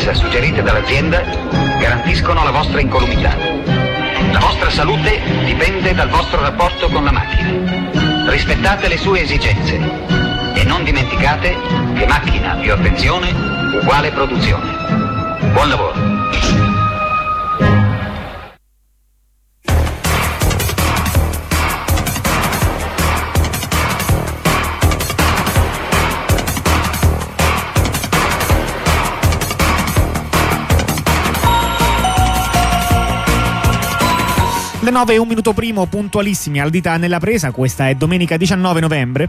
sicurezza suggerite dall'azienda garantiscono la vostra incolumità. La vostra salute dipende dal vostro rapporto con la macchina. Rispettate le sue esigenze e non dimenticate che macchina più attenzione uguale produzione. Buon lavoro. Le 9 e un minuto primo, puntualissimi al dita nella presa, questa è domenica 19 novembre.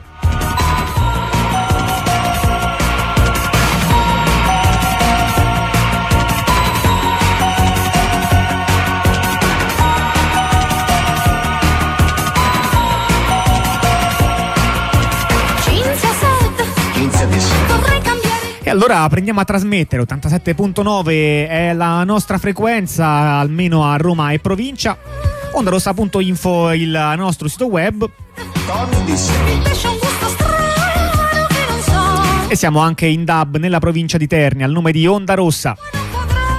E allora prendiamo a trasmettere 87.9 è la nostra frequenza, almeno a Roma e provincia. Ondarossa.info il nostro sito web. E siamo anche in DAB nella provincia di Terni al nome di Onda Rossa.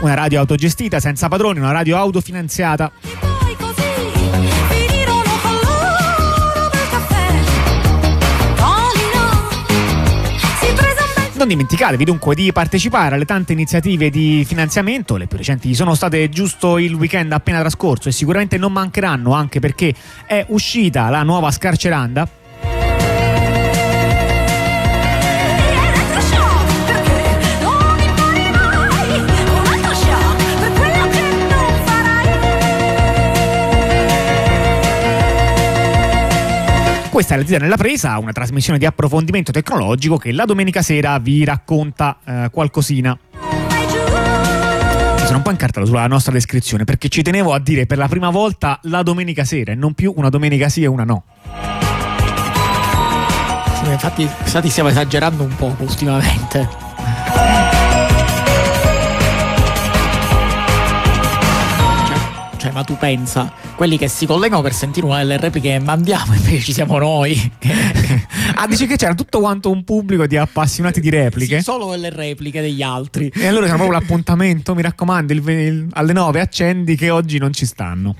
Una radio autogestita, senza padroni, una radio autofinanziata. Non dimenticatevi dunque di partecipare alle tante iniziative di finanziamento, le più recenti sono state giusto il weekend appena trascorso e sicuramente non mancheranno anche perché è uscita la nuova scarceranda Questa è la Zita nella presa, una trasmissione di approfondimento tecnologico che la domenica sera vi racconta eh, qualcosina. Sono un po' incartato sulla nostra descrizione perché ci tenevo a dire per la prima volta la domenica sera e non più una domenica sì e una no. Sì, infatti, infatti stiamo esagerando un po' ultimamente. Cioè, ma tu pensa, quelli che si collegano per sentire una delle repliche che mandiamo, invece ci siamo noi. ah, dici che c'era tutto quanto un pubblico di appassionati di repliche? Sì, solo delle repliche degli altri. E allora c'era proprio l'appuntamento, mi raccomando, il, il, alle 9 accendi che oggi non ci stanno.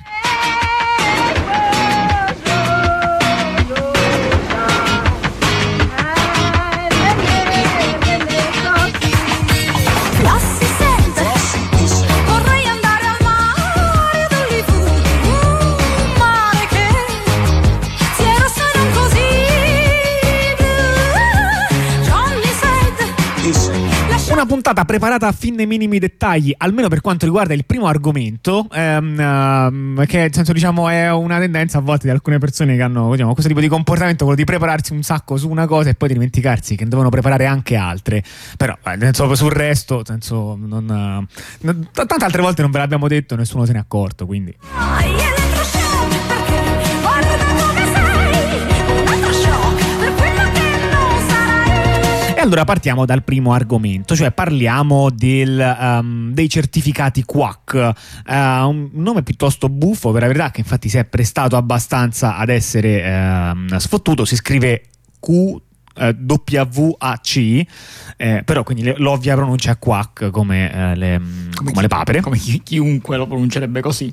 Puntata preparata a fin nei minimi dettagli, almeno per quanto riguarda il primo argomento, ehm, ehm, che nel senso, diciamo, è una tendenza a volte di alcune persone che hanno diciamo, questo tipo di comportamento, quello di prepararsi un sacco su una cosa e poi dimenticarsi che devono preparare anche altre. Però, nel senso, sul resto, senso, non, non, tante altre volte non ve l'abbiamo detto, nessuno se ne è accorto, quindi. Allora partiamo dal primo argomento, cioè parliamo del, um, dei certificati QAC, uh, un nome piuttosto buffo per la verità che infatti si è prestato abbastanza ad essere uh, sfottuto, si scrive Q eh, WAC, eh, però quindi l'ovvia pronuncia è quack come, eh, le, come, come le, papere. Come chi, chiunque lo pronuncerebbe così.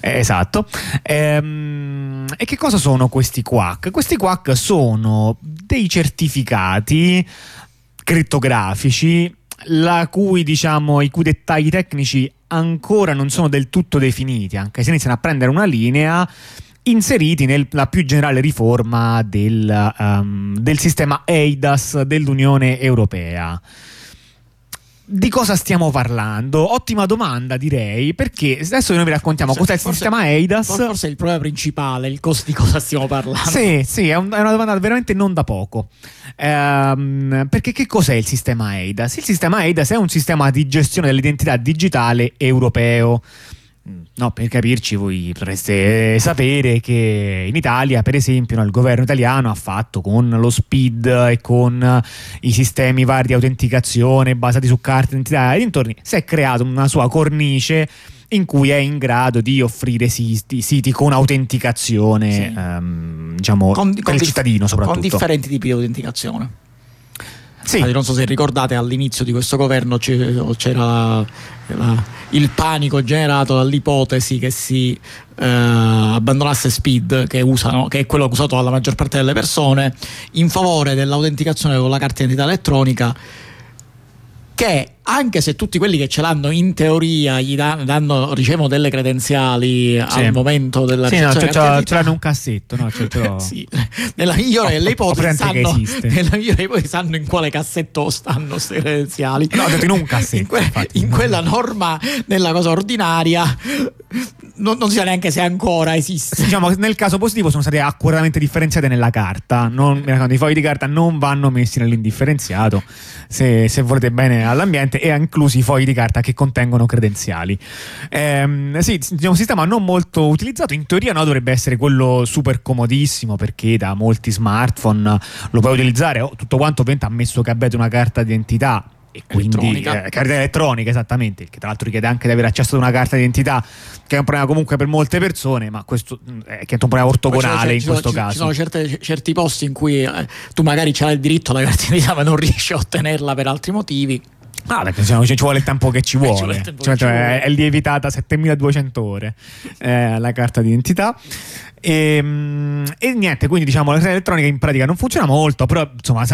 Eh, esatto. Ehm, e che cosa sono questi quack? Questi quack sono dei certificati crittografici cui, diciamo, i cui dettagli tecnici ancora non sono del tutto definiti, anche se iniziano a prendere una linea inseriti nella più generale riforma del, um, del sistema EIDAS dell'Unione Europea di cosa stiamo parlando? Ottima domanda, direi, perché adesso noi vi raccontiamo forse, cos'è il forse, sistema EIDAS. Forse è il problema principale, il costo di cosa stiamo parlando. Sì, sì, è, un, è una domanda veramente non da poco. Ehm, perché che cos'è il sistema EIDAS? Il sistema EIDAS è un sistema di gestione dell'identità digitale europeo. No, per capirci, voi potreste sapere che in Italia, per esempio, no, il governo italiano ha fatto con lo SPID e con i sistemi vari di autenticazione basati su carte d'identità e dintorni, si è creato una sua cornice in cui è in grado di offrire siti, siti con autenticazione sì. um, diciamo, con, per con il cittadino soprattutto. Con differenti tipi di autenticazione. Sì. Non so se ricordate all'inizio di questo governo c'era la, il panico generato dall'ipotesi che si eh, abbandonasse Speed, che, usano, che, è quello usato dalla maggior parte delle persone, in favore dell'autenticazione con la carta d'identità elettronica che anche se tutti quelli che ce l'hanno in teoria gli danno, ricevono delle credenziali sì. al momento della sì, no, ce, ce l'hanno un cassetto no? cioè, però... sì. nella migliore delle ipotesi sanno, nella migliore ipotesi sanno in quale cassetto stanno queste credenziali no, in un cassetto in, que- in quella norma nella cosa ordinaria non, non, si sa neanche se ancora esiste diciamo nel caso positivo sono state accuratamente differenziate nella carta non, i fogli di carta non vanno messi nell'indifferenziato se, se volete bene all'ambiente ovviamente e ha inclusi i fogli di carta che contengono credenziali. Ehm, sì, è un sistema non molto utilizzato, in teoria no, dovrebbe essere quello super comodissimo perché da molti smartphone lo puoi utilizzare, oh, tutto quanto ovviamente ammesso che abbiate una carta d'identità e quindi. Eh, carta elettronica esattamente che tra l'altro richiede anche di avere accesso ad una carta d'identità che è un problema comunque per molte persone ma questo è, che è un problema ortogonale in questo ci, caso ci sono certe, certi posti in cui eh, tu magari c'hai il diritto alla carta d'identità ma non riesci a ottenerla per altri motivi Ah, perché diciamo, ci vuole il tempo che ci vuole. Cioè, che ci vuole. È lievitata 7200 ore eh, la carta d'identità. E, ehm, e, niente, quindi diciamo la carta elettronica in pratica non funziona molto, però insomma,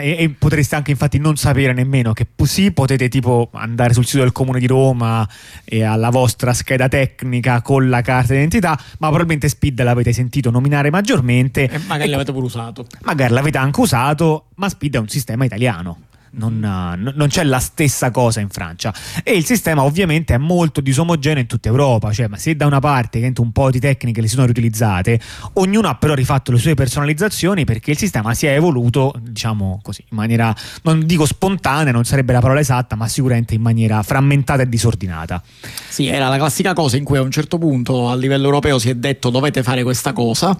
e, e, potreste anche infatti non sapere nemmeno che sì, potete tipo andare sul sito del comune di Roma e alla vostra scheda tecnica con la carta d'identità, ma probabilmente Speed l'avete sentito nominare maggiormente. E magari l'avete pure usato. Magari l'avete anche usato, ma Speed è un sistema italiano non, non, c'è la stessa cosa in Francia. E il sistema ovviamente è molto disomogeneo in tutta Europa. Cioè ma se da una parte un po' di tecniche le sono riutilizzate ognuno ha però rifatto le sue personalizzazioni perché il sistema si è evoluto diciamo così in maniera non dico spontanea non sarebbe la parola esatta ma sicuramente in maniera frammentata e disordinata. Sì era la classica cosa in cui a un certo punto a livello europeo si è detto dovete fare questa cosa.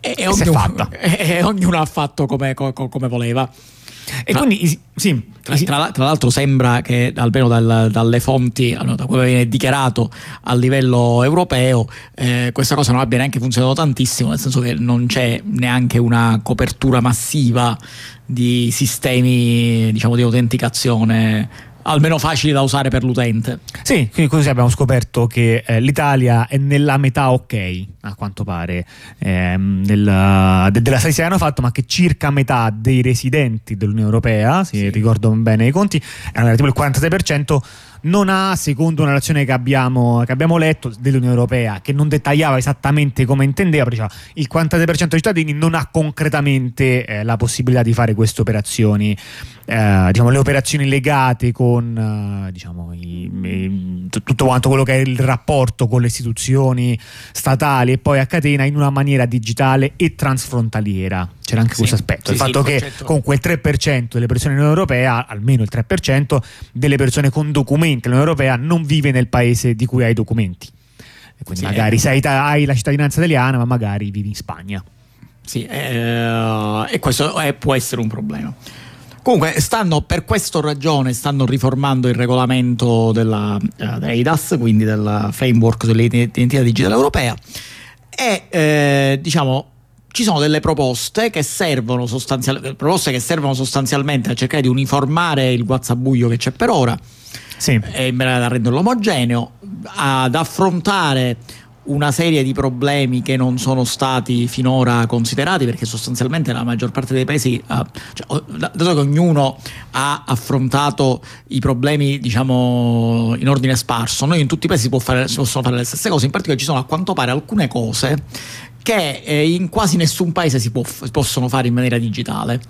E, e, ognuno, e ognuno, ha fatto come, come voleva e tra, quindi sì, tra, tra, tra, l'altro sembra che almeno dal, dalle fonti, da quello che viene dichiarato a livello europeo, eh, questa cosa non abbia neanche funzionato tantissimo, nel senso che non c'è neanche una copertura massiva di sistemi diciamo, di autenticazione almeno facili da usare per l'utente. Sì, quindi così abbiamo scoperto che eh, l'Italia è nella metà ok, a quanto pare, ehm, della, de, della statistica che hanno fatto, ma che circa metà dei residenti dell'Unione Europea, se sì. ricordo bene i conti, erano tipo il 46%, non ha, secondo una relazione che abbiamo, che abbiamo letto dell'Unione Europea, che non dettagliava esattamente come intendeva, diceva il 46% dei cittadini non ha concretamente eh, la possibilità di fare queste operazioni, eh, diciamo, le operazioni legate con eh, diciamo, i, i, tutto quanto quello che è il rapporto con le istituzioni statali e poi a catena in una maniera digitale e transfrontaliera. C'era anche sì, questo aspetto, sì, il fatto sì, che con quel 3% delle persone in Unione Europea, almeno il 3% delle persone con documenti nell'Unione Europea non vive nel paese di cui hai i documenti. E quindi magari eh. sei, hai la cittadinanza italiana, ma magari vivi in Spagna. Sì, eh, e questo è, può essere un problema. Comunque, stanno, per questa ragione stanno riformando il regolamento della, uh, dell'EIDAS, quindi del framework dell'identità digitale europea, e eh, diciamo ci sono delle proposte che servono, sostanzial- proposte che servono sostanzialmente a cercare di uniformare il guazzabuglio che c'è per ora. Sì. in maniera da renderlo omogeneo, ad affrontare una serie di problemi che non sono stati finora considerati perché sostanzialmente la maggior parte dei paesi, uh, cioè, dato che ognuno ha affrontato i problemi diciamo in ordine sparso, noi in tutti i paesi si, fare, si possono fare le stesse cose, in particolare ci sono a quanto pare alcune cose che eh, in quasi nessun paese si, può, possono fare in maniera digitale.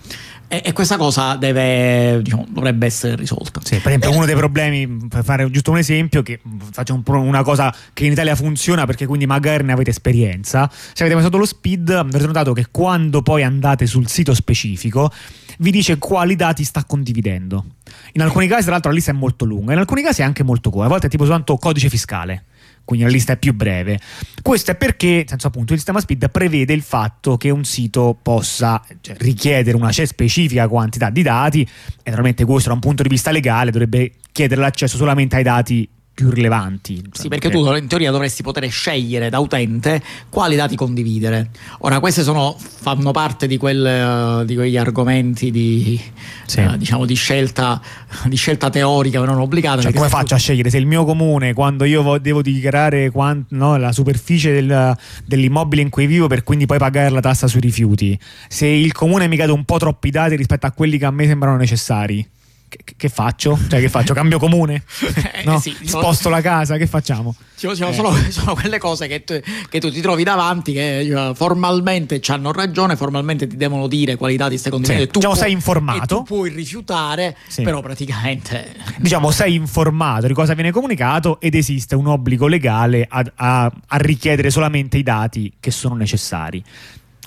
E, e questa cosa deve, diciamo, dovrebbe essere risolta. Sì, per esempio, eh, uno dei problemi, per fare giusto un esempio, che faccio un, una cosa che in Italia funziona perché quindi magari ne avete esperienza. Se avete usato lo speed, avrete notato che quando poi andate sul sito specifico vi dice quali dati sta condividendo. In alcuni casi, tra l'altro, la lista è molto lunga, in alcuni casi è anche molto corta. A volte è tipo soltanto codice fiscale quindi la lista è più breve. Questo è perché, senso appunto, il sistema SPID prevede il fatto che un sito possa cioè, richiedere una specifica quantità di dati e naturalmente questo da un punto di vista legale dovrebbe chiedere l'accesso solamente ai dati più rilevanti. Sì, perché tu in teoria dovresti poter scegliere da utente quali dati condividere. Ora, queste sono, fanno parte di, quel, di quegli argomenti di, sì. uh, diciamo, di, scelta, di scelta teorica, ma non obbligata. Cioè, come faccio a scegliere se il mio comune, quando io devo dichiarare quant, no, la superficie del, dell'immobile in cui vivo, per quindi poi pagare la tassa sui rifiuti, se il comune mi cade un po' troppi dati rispetto a quelli che a me sembrano necessari? Che, che, faccio? Cioè, che faccio? Cambio comune? Eh, no? sì, Sposto la casa? Che facciamo? Ci sono, eh. sono, sono, quelle cose che tu, che tu, ti trovi davanti che uh, formalmente hanno ragione, formalmente ti devono dire quali dati stai condividendo. Sì. Diciamo, puoi, sei informato. tu puoi rifiutare, sì. però praticamente. Diciamo, sei informato di cosa viene comunicato ed esiste un obbligo legale a, a, a richiedere solamente i dati che sono necessari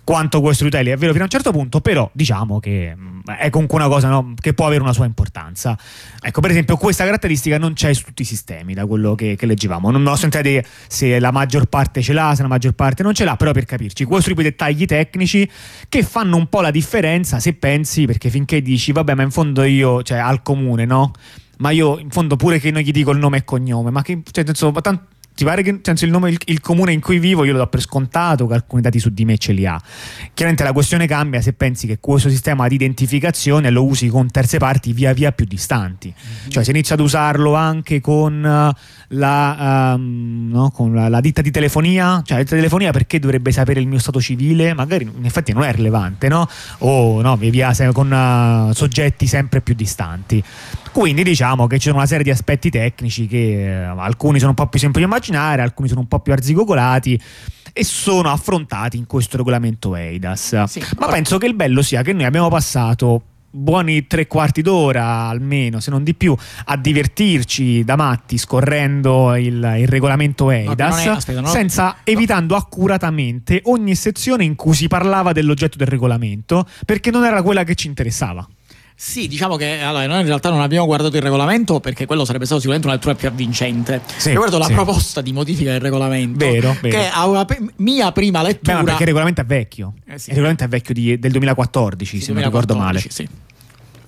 quanto questo utili è vero fino a un certo punto, però diciamo che mm, è comunque una cosa no, che può avere una sua importanza. Ecco, per esempio, questa caratteristica non c'è su tutti i sistemi, da quello che, che leggevamo. Non ho sentito se la maggior parte ce l'ha, se la maggior parte non ce l'ha, però per capirci, questo tipo di dettagli tecnici che fanno un po' la differenza se pensi, perché finché dici, vabbè, ma in fondo io, cioè al comune, no? Ma io in fondo pure che non gli dico il nome e cognome, ma che, cioè, insomma, tanto ti pare che senso, il, nome, il, il, comune in cui vivo io lo do per scontato che alcuni dati su di me ce li ha. Chiaramente la questione cambia se pensi che questo sistema di identificazione lo usi con terze parti via via più distanti. Mm-hmm. Cioè se inizi ad usarlo anche con la, um, no, con la, la ditta di telefonia, cioè la ditta di telefonia perché dovrebbe sapere il mio stato civile? Magari in effetti non è rilevante, no? O no, via via con uh, soggetti sempre più distanti. Quindi diciamo che ci sono una serie di aspetti tecnici che eh, alcuni sono un po' più semplici da immaginare, alcuni sono un po' più arzigogolati e sono affrontati in questo regolamento EIDAS. Sì, Ma ora... penso che il bello sia che noi abbiamo passato buoni tre quarti d'ora almeno, se non di più, a divertirci da matti scorrendo il, il regolamento EIDAS, no, è, aspetta, senza no. evitando accuratamente ogni sezione in cui si parlava dell'oggetto del regolamento, perché non era quella che ci interessava. Sì, diciamo che allora, noi in realtà non abbiamo guardato il regolamento perché quello sarebbe stato sicuramente una lettura più avvincente. Sì, Io guardo la sì. proposta di modifica del regolamento. Vero, vero. Che a una pe- mia prima lettura. Beh, perché il regolamento è vecchio. Eh sì. Il regolamento è vecchio di, del 2014, sì, se 2014, non ricordo male. Sì.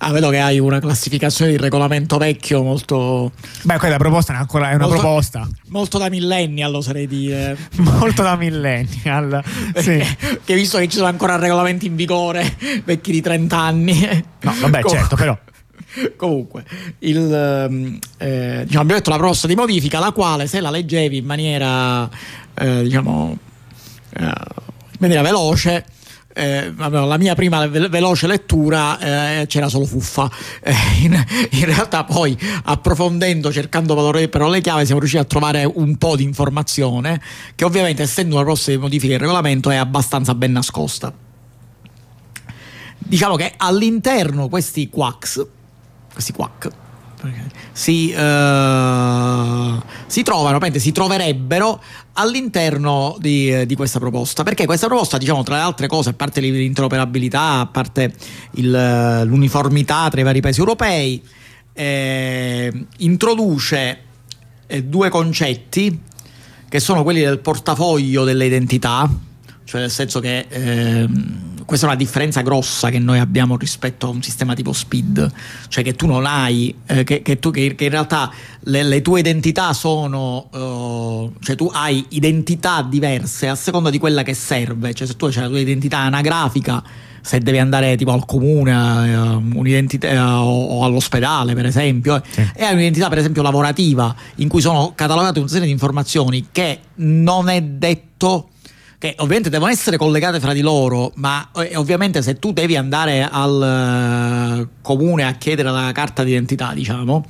Ah, vedo che hai una classificazione di regolamento vecchio molto. Beh, quella proposta è, ancora, è una molto, proposta. Molto da millennial, oserei dire. molto da millennial. sì. che visto che ci sono ancora regolamenti in vigore, vecchi di 30 anni. No, vabbè, Com- certo, però. Comunque, il, ehm, eh, diciamo, abbiamo detto la proposta di modifica, la quale se la leggevi in maniera, eh, diciamo, eh, in maniera veloce eh, la mia prima veloce lettura eh, c'era solo fuffa. Eh, in, in, realtà, poi approfondendo, cercando valore per le chiavi, siamo riusciti a trovare un po' di informazione che, ovviamente, essendo una prossima modifica del regolamento, è abbastanza ben nascosta. Diciamo che all'interno questi quacks, questi quack, si, uh, si trovano, si troverebbero all'interno di, di, questa proposta. Perché questa proposta, diciamo, tra le altre cose, a parte l'interoperabilità, a parte il, l'uniformità tra i vari paesi europei, eh, introduce eh, due concetti che sono quelli del portafoglio delle identità, cioè nel senso che... Eh, questa è una differenza grossa che noi abbiamo rispetto a un sistema tipo SPID, cioè che tu non hai, eh, che, che, tu, che, che, in realtà le, le tue identità sono, uh, cioè tu hai identità diverse a seconda di quella che serve, cioè se tu hai la tua identità anagrafica, se devi andare tipo al comune uh, uh, o, all'ospedale per esempio sì. e hai un'identità per esempio lavorativa in cui sono catalogate una serie di informazioni che non è detto che ovviamente devono essere collegate fra di loro, ma eh, ovviamente se tu devi andare al uh, comune a chiedere la carta d'identità, diciamo,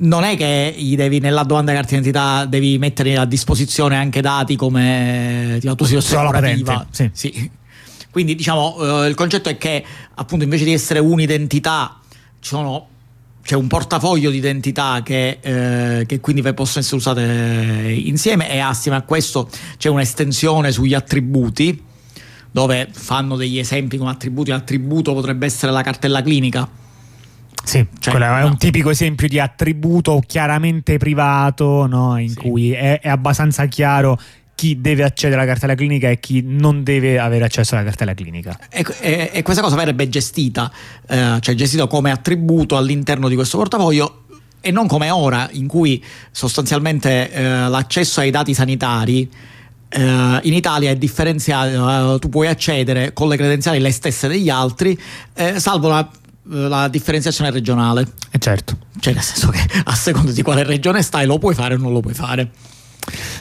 non è che gli devi nella domanda di carta d'identità devi mettere a disposizione anche dati come la tua situazione lavorativa. Sì. sì. Quindi diciamo il concetto è che appunto invece di essere un'identità ci sono c'è un portafoglio di identità che, eh, che, quindi possono essere usate insieme e assieme a questo c'è un'estensione sugli attributi dove fanno degli esempi come attributi l'attributo potrebbe essere la cartella clinica sì, cioè, è no. un tipico esempio di attributo chiaramente privato no? in sì. cui è, è abbastanza chiaro chi deve accedere alla cartella clinica e chi non deve avere accesso alla cartella clinica. E, e, e questa cosa verrebbe gestita, eh, cioè gestita come attributo all'interno di questo portafoglio e non come ora in cui sostanzialmente eh, l'accesso ai dati sanitari eh, in Italia è differenziato, eh, tu puoi accedere con le credenziali le stesse degli altri, eh, salvo la, la, differenziazione regionale. Eh certo. Cioè nel senso che a seconda di quale regione stai lo puoi fare o non lo puoi fare.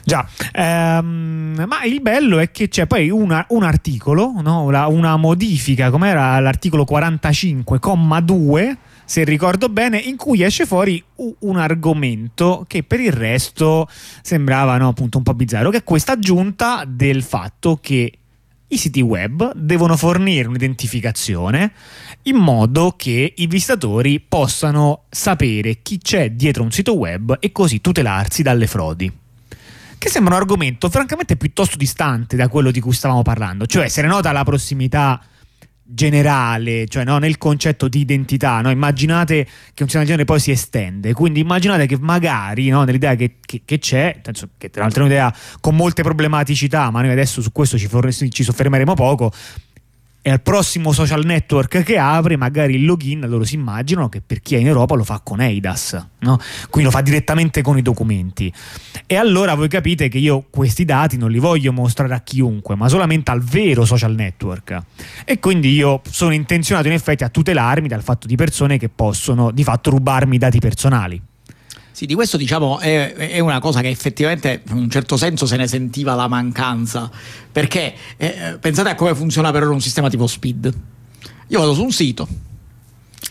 Già, ehm, ma il bello è che c'è poi una, un articolo, no? una, una modifica, come era l'articolo 45,2 se ricordo bene, in cui esce fuori un argomento che per il resto sembrava no, appunto un po' bizzarro, che è questa aggiunta del fatto che i siti web devono fornire un'identificazione in modo che i visitatori possano sapere chi c'è dietro un sito web e così tutelarsi dalle frodi che sembra un argomento francamente piuttosto distante da quello di cui stavamo parlando. Cioè, se ne nota la prossimità generale, cioè no, nel concetto di identità. No? Immaginate che un sistema del genere poi si estende, quindi immaginate che magari no, nell'idea che, che, che c'è, penso che tra l'altro è un'idea con molte problematicità, ma noi adesso su questo ci, ci soffermeremo poco, e al prossimo social network che apre magari il login loro si immaginano che per chi è in Europa lo fa con EIDAS no? quindi lo fa direttamente con i documenti. E allora voi capite che io questi dati non li voglio mostrare a chiunque ma solamente al vero social network. E quindi io sono intenzionato in effetti a tutelarmi dal fatto di persone che possono di fatto rubarmi i dati personali sì, di questo diciamo è, è, una cosa che effettivamente in un certo senso se ne sentiva la mancanza, perché eh, pensate a come funziona per ora un sistema tipo SPID. Io vado su un sito.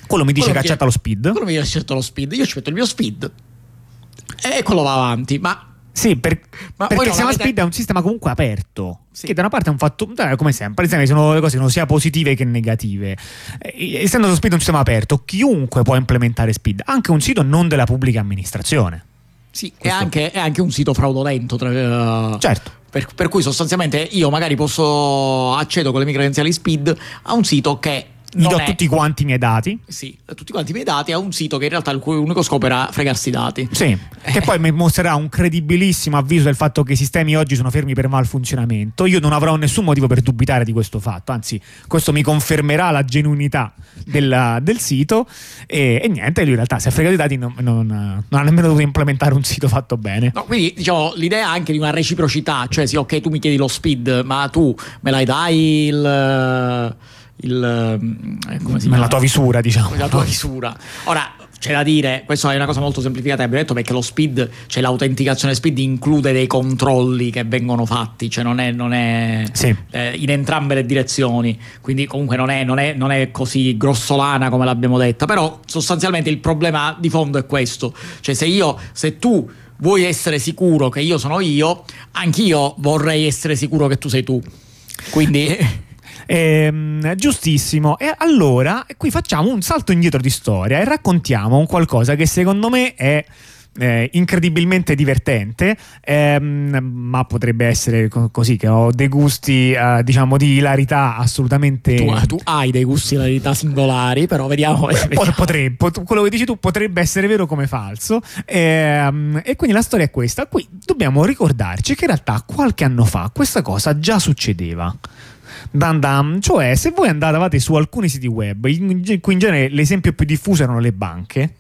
Quello mi dice quello che accetta lo SPID. Quello mi dice accetta lo SPID, io ci metto il mio SPID e quello va avanti, ma sì, per, perché il sistema avete... speed è un sistema comunque aperto. Sì. Che da una parte è un fatto, come sempre, sono le cose sono sia positive che negative. Essendo lo speed un sistema aperto, chiunque può implementare speed, anche un sito non della pubblica amministrazione. Sì, è anche, è anche, un sito fraudolento. Tra, uh, certo. Per, per, cui sostanzialmente io magari posso accedo con le mie credenziali speed a un sito che gli do è... tutti quanti i miei dati. Sì, tutti quanti i miei dati a un sito che in realtà il cui unico scopo era fregarsi i dati. Sì, che poi mi mostrerà un credibilissimo avviso del fatto che i sistemi oggi sono fermi per malfunzionamento. Io non avrò nessun motivo per dubitare di questo fatto, anzi, questo mi confermerà la genuinità del, del sito. E, e, niente, lui in realtà si è fregato i dati, non, non, non, ha nemmeno dovuto implementare un sito fatto bene. No, quindi diciamo l'idea anche di una reciprocità, cioè sì, ok, tu mi chiedi lo speed, ma tu me l'hai dai il il, eh, come si la tua visura, diciamo. La tua visura. Ora, c'è da dire, questa è una cosa molto semplificata, abbiamo detto perché lo speed, cioè l'autenticazione speed include dei controlli che vengono fatti, cioè non è, non è sì. eh, in entrambe le direzioni, quindi comunque non è, non, è, non è, così grossolana come l'abbiamo detta, però sostanzialmente il problema di fondo è questo, cioè se io, se tu vuoi essere sicuro che io sono io, anch'io vorrei essere sicuro che tu sei tu. Quindi... Ehm, giustissimo. E allora qui facciamo un salto indietro di storia e raccontiamo un qualcosa che secondo me è. Eh, incredibilmente divertente, ehm, ma potrebbe essere co- così che ho dei gusti, eh, diciamo, di hilarità assolutamente. Tu, tu, hai dei gusti di hilarità singolari, però vediamo. vediamo. Potrebbe, pot- quello che dici tu potrebbe essere vero come falso. Ehm, e quindi la storia è questa. Qui dobbiamo ricordarci che in realtà qualche anno fa questa cosa già succedeva. Dan dan, cioè se voi andavate su alcuni siti web, in cui in genere l'esempio più diffuso erano le banche,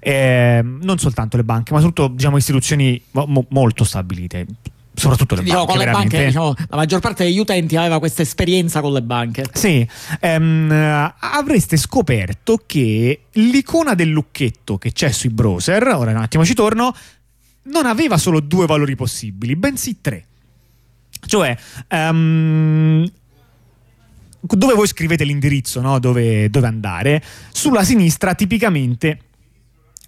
eh, non soltanto le banche, ma soprattutto diciamo, istituzioni mo- molto stabilite, soprattutto le diciamo, banche. Con le banche diciamo, la maggior parte degli utenti aveva questa esperienza con le banche. Sì, ehm, avreste scoperto che l'icona del lucchetto che c'è sui browser, ora un attimo ci torno, non aveva solo due valori possibili, bensì tre. Cioè, um, dove voi scrivete l'indirizzo, no? dove, dove andare, sulla sinistra tipicamente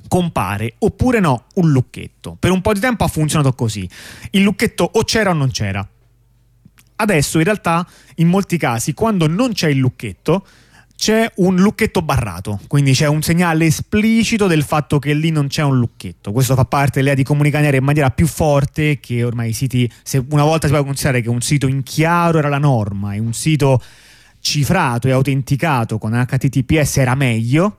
compare oppure no un lucchetto. Per un po' di tempo ha funzionato così. Il lucchetto o c'era o non c'era. Adesso in realtà in molti casi quando non c'è il lucchetto c'è un lucchetto barrato, quindi c'è un segnale esplicito del fatto che lì non c'è un lucchetto. Questo fa parte dell'idea di comunicare in maniera più forte che ormai i siti, se una volta si può considerare che un sito in chiaro era la norma e un sito cifrato e autenticato con HTTPS era meglio.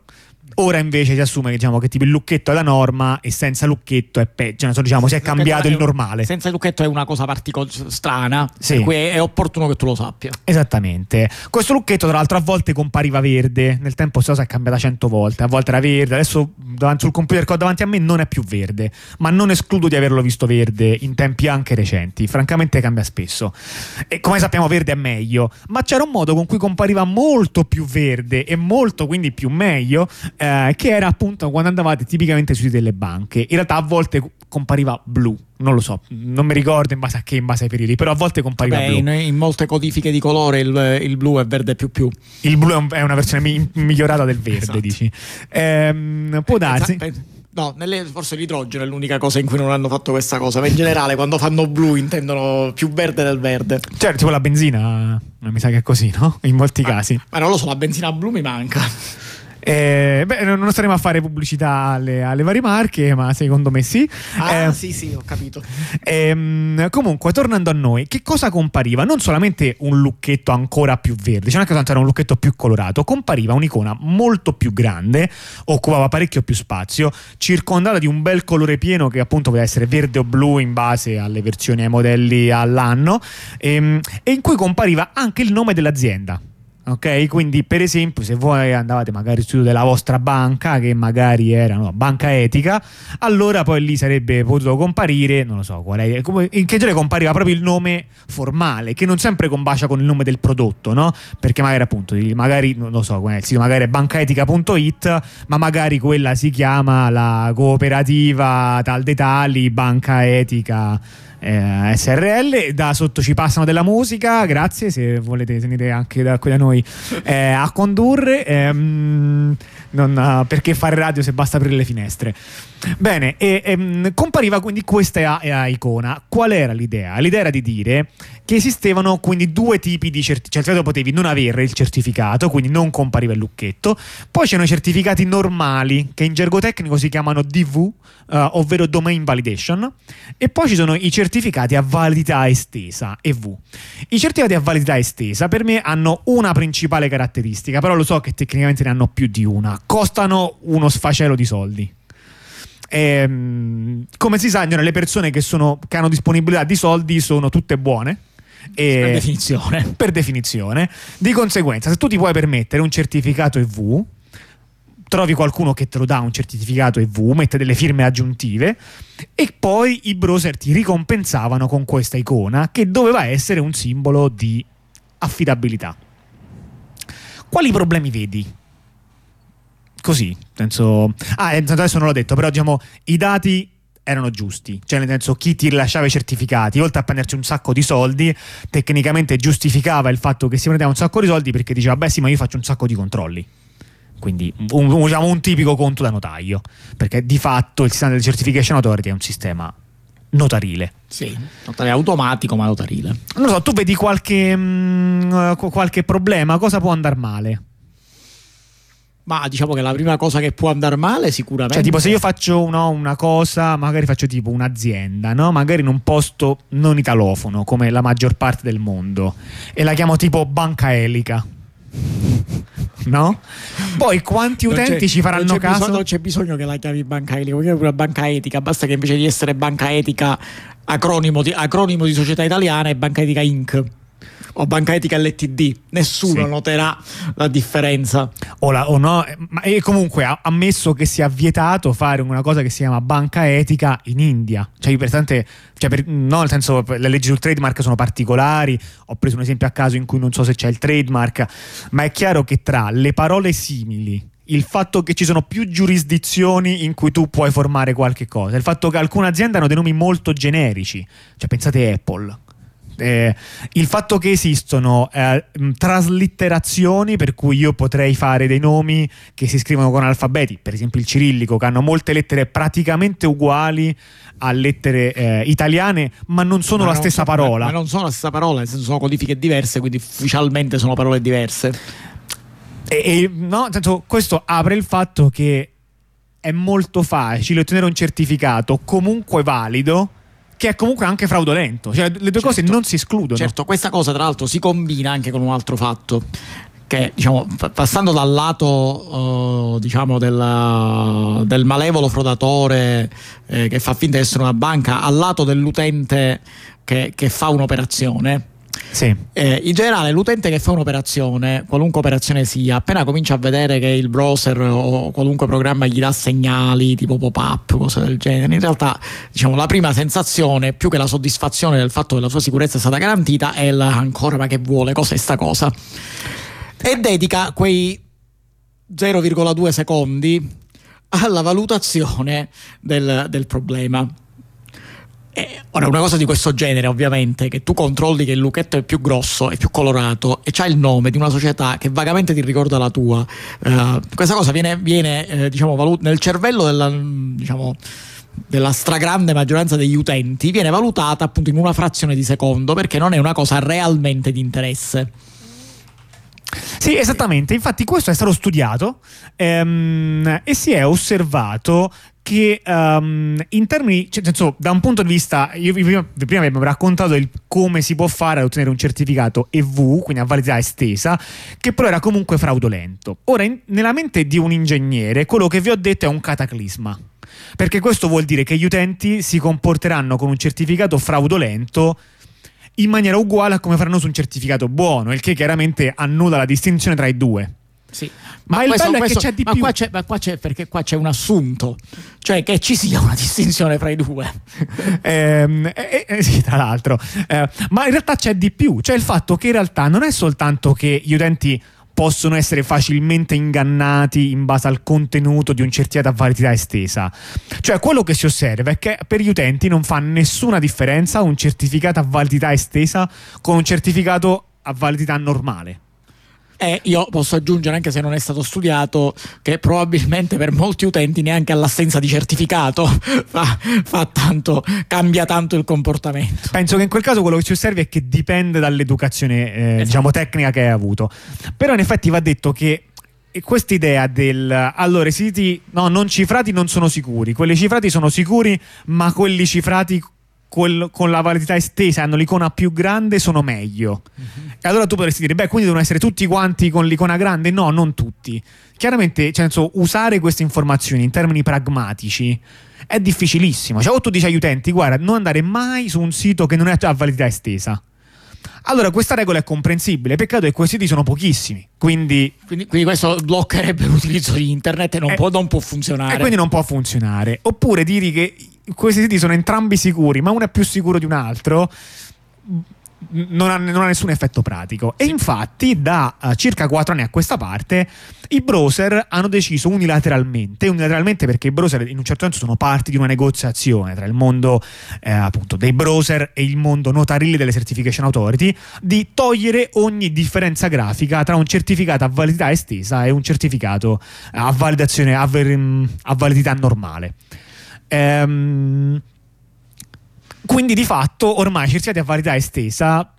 Ora invece si assume diciamo, che tipo il lucchetto è la norma e senza lucchetto è peggio, cioè, diciamo, si è cambiato il normale. Senza lucchetto è una cosa particolare strana, Sì. per cui è, è opportuno che tu lo sappia. Esattamente. Questo lucchetto, tra l'altro, a volte compariva verde. Nel tempo questa cosa è cambiata cento volte. A volte era verde. Adesso davanti sul computer che ho davanti a me non è più verde. Ma non escludo di averlo visto verde in tempi anche recenti. Francamente cambia spesso. E come sappiamo, verde è meglio. Ma c'era un modo con cui compariva molto più verde e molto quindi più meglio. Eh, che era appunto quando andavate tipicamente sui delle banche. In realtà a volte compariva blu. Non lo so, non mi ricordo in base a che, in base ai periodi, però a volte compariva Beh, blu. in, in molte codifiche di colore il, il blu è verde più più. Il blu è, un- è una versione mi- migliorata del verde, Esatto. dici. Ehm, può darsi. Pensa- pen- No, nelle- forse l'idrogeno è l'unica cosa in cui non hanno fatto questa cosa, ma in generale quando fanno blu intendono più verde del verde. Cioè, tipo la benzina, mi sa che è così, no? In molti casi. Ma non lo so, la benzina blu mi manca. Eh, beh, non staremo a fare pubblicità alle, alle varie marche, ma secondo me sì. Ah, Eh, sì, sì, ho capito. Ehm, comunque, tornando a noi, che cosa compariva? Non solamente un lucchetto ancora più verde, cioè non è che tanto era un lucchetto più colorato, compariva un'icona molto più grande, occupava parecchio più spazio, circondata di un bel colore pieno che appunto poteva essere verde o blu in base alle versioni ai modelli all'anno, ehm, e in cui compariva anche il nome dell'azienda. Ok, quindi per esempio, se voi andavate magari sito della vostra banca, che magari era no, banca etica, allora poi lì sarebbe potuto comparire, non lo so, qual è, come- in che genere compariva proprio il nome formale, che non sempre combacia con il nome del prodotto, no? Perché magari appunto, magari non lo so, il sito magari è bancaetica.it, ma magari quella si chiama la cooperativa tal dei tali, banca etica. Eh, SRL da sotto ci passano della musica grazie se volete venire anche da qui da noi eh, a condurre ehm, non, eh, perché fare radio se basta aprire le finestre bene e, ehm, compariva quindi questa icona qual era l'idea? l'idea era di dire che esistevano quindi due tipi di certificati cioè potevi non avere il certificato quindi non compariva il lucchetto. Poi c'erano i certificati normali che in gergo tecnico si chiamano DV eh, ovvero Domain Validation. E poi ci sono i certificati a validità estesa EV i certificati a validità estesa per me hanno una principale caratteristica però lo so che tecnicamente ne hanno più di una. Costano uno sfacelo di soldi. Ehm, come si sa, le persone che, sono, che hanno disponibilità di soldi sono tutte buone. E- Per definizione. per definizione. Di conseguenza, se tu ti puoi permettere un certificato EV, trovi qualcuno che te lo dà un certificato EV, mette delle firme aggiuntive e poi i browser ti ricompensavano con questa icona che doveva essere un simbolo di affidabilità. Quali problemi vedi? Così, nel senso... Ah, eh, adesso non l'ho detto, però diciamo i dati erano giusti, cioè nel senso chi ti rilasciava i certificati, oltre a prenderci un sacco di soldi, tecnicamente giustificava il fatto che si prendeva un sacco di soldi perché diceva, beh sì, ma io faccio un sacco di controlli. Quindi un, un- diciamo, un tipico conto da notaio, perché di fatto il sistema del certification authority è un sistema notarile. Sì, notarile automatico ma notarile. Non lo so, tu vedi qualche, mm, eh, qu- qualche problema, cosa può andare male? Ma diciamo che la prima cosa che può andare male sicuramente... Cioè, tipo, se io faccio no, una cosa, magari faccio tipo un'azienda, no? Magari in un posto non italofono, come la maggior parte del mondo, e la chiamo tipo banca elica. No? Poi quanti utenti ci faranno non caso? bisogno- non c'è bisogno che la chiami banca etica, puoi chiamare banca etica, basta che invece di essere banca etica acronimo di, acronimo di società italiana è banca etica Inc. O banca etica LTD, nessuno Sì. noterà la differenza. o, la- o no, eh, ma e comunque ha ammesso che sia vietato fare una cosa che si chiama banca etica in India. Cioè, per tante- cioè, per- no, nel senso, le leggi sul trademark sono particolari. Ho preso un esempio a caso in cui non so se c'è il trademark, ma è chiaro che tra le parole simili. Il fatto che ci sono più giurisdizioni in cui tu puoi formare qualche cosa, il fatto che alcune aziende hanno dei nomi molto generici, cioè pensate Apple, eh, il fatto che esistono eh, traslitterazioni per cui io potrei fare dei nomi che si scrivono con alfabeti, per esempio il cirillico, che hanno molte lettere praticamente uguali a lettere eh, italiane, ma non sono Ma la non stessa so- parola. Ma, ma non sono la stessa parola, nel senso sono codifiche diverse, quindi ufficialmente sono parole diverse. E, e, no, nel senso, questo apre il fatto che è molto facile ottenere un certificato comunque valido che è comunque anche fraudolento. Cioè, le due cose Certo. non si escludono. Certo, questa cosa tra l'altro si combina anche con un altro fatto. che diciamo, passando dal lato uh, diciamo del, del, malevolo frodatore eh, che fa finta di essere una banca al lato dell'utente che, che fa un'operazione sì. Eh, in generale, l'utente che fa un'operazione, qualunque operazione sia, appena comincia a vedere che il browser o qualunque programma gli dà segnali tipo pop-up, cose del genere, in realtà diciamo, la prima sensazione, più che la soddisfazione del fatto che la sua sicurezza è stata garantita, è la ancora ma che vuole, cos'è sta cosa? E dedica quei 0,2 secondi alla valutazione del, del problema. Eh, ora, una cosa di questo genere, ovviamente, che tu controlli che il luchetto è più grosso, è più colorato e c'ha il nome di una società che vagamente ti ricorda la tua. Eh, questa cosa viene, viene eh, diciamo, valut- nel cervello della, diciamo, della stragrande maggioranza degli utenti, viene valutata appunto in una frazione di secondo perché non è una cosa realmente di interesse. Sì, esattamente. Infatti, questo è stato studiato ehm, e si è osservato che um, in termini, cioè, senso, da un punto di vista, io prima, prima abbiamo raccontato il come si può fare ad ottenere un certificato EV, quindi a validità estesa, che però era comunque fraudolento. Ora, in, nella mente di un ingegnere, quello che vi ho detto è un cataclisma. Perché questo vuol dire che gli utenti si comporteranno con un certificato fraudolento in maniera uguale a come faranno su un certificato buono, il che chiaramente annulla la distinzione tra i due. Sì. Ma, ma il questo, bello questo, è che c'è di ma più. Qua c'è, ma qua c'è perché qua c'è un assunto, cioè che ci sia una distinzione fra i due. eh, eh, eh, sì, tra l'altro. Eh, ma in realtà c'è di più, cioè il fatto che in realtà non è soltanto che gli utenti possono essere facilmente ingannati in base al contenuto di un certificato a validità estesa. Cioè, quello che si osserva è che per gli utenti non fa nessuna differenza un certificato a validità estesa con un certificato a validità normale. E io posso aggiungere, anche se non è stato studiato, che probabilmente per molti utenti neanche l'assenza di certificato fa, fa tanto, cambia tanto il comportamento. Penso che in quel caso quello che ci osservi è che dipende dall'educazione eh, esatto. diciamo, tecnica che hai avuto. Però in effetti va detto che questa idea del allora i siti no, non cifrati non sono sicuri, quelli cifrati sono sicuri, ma quelli cifrati col, con la validità estesa hanno l'icona più grande sono meglio. Uh-huh. E allora tu potresti dire, beh, quindi devono essere tutti quanti con l'icona grande? No, non tutti. Chiaramente, cioè, senso, usare queste informazioni in termini pragmatici è difficilissimo. Cioè, o tu dici agli utenti, guarda, non andare mai su un sito che non è a validità estesa. Allora, questa regola è comprensibile. Peccato che questi siti sono pochissimi. Quindi, quindi, quindi questo bloccherebbe l'utilizzo di internet e non, eh, può, non, può, funzionare. E quindi non può funzionare. Oppure dire che questi siti sono entrambi sicuri, ma uno è più sicuro di un altro non ha, non ha, nessun effetto pratico. E infatti, da uh, circa 4 anni a questa parte, i browser hanno deciso unilateralmente, unilateralmente perché i browser in un certo senso sono parte di una negoziazione tra il mondo eh, appunto dei browser e il mondo notarile delle certification authority, di togliere ogni differenza grafica tra un certificato a validità estesa e un certificato a validazione a, ver- a validità normale. Ehm quindi di fatto ormai i certificati a validità estesa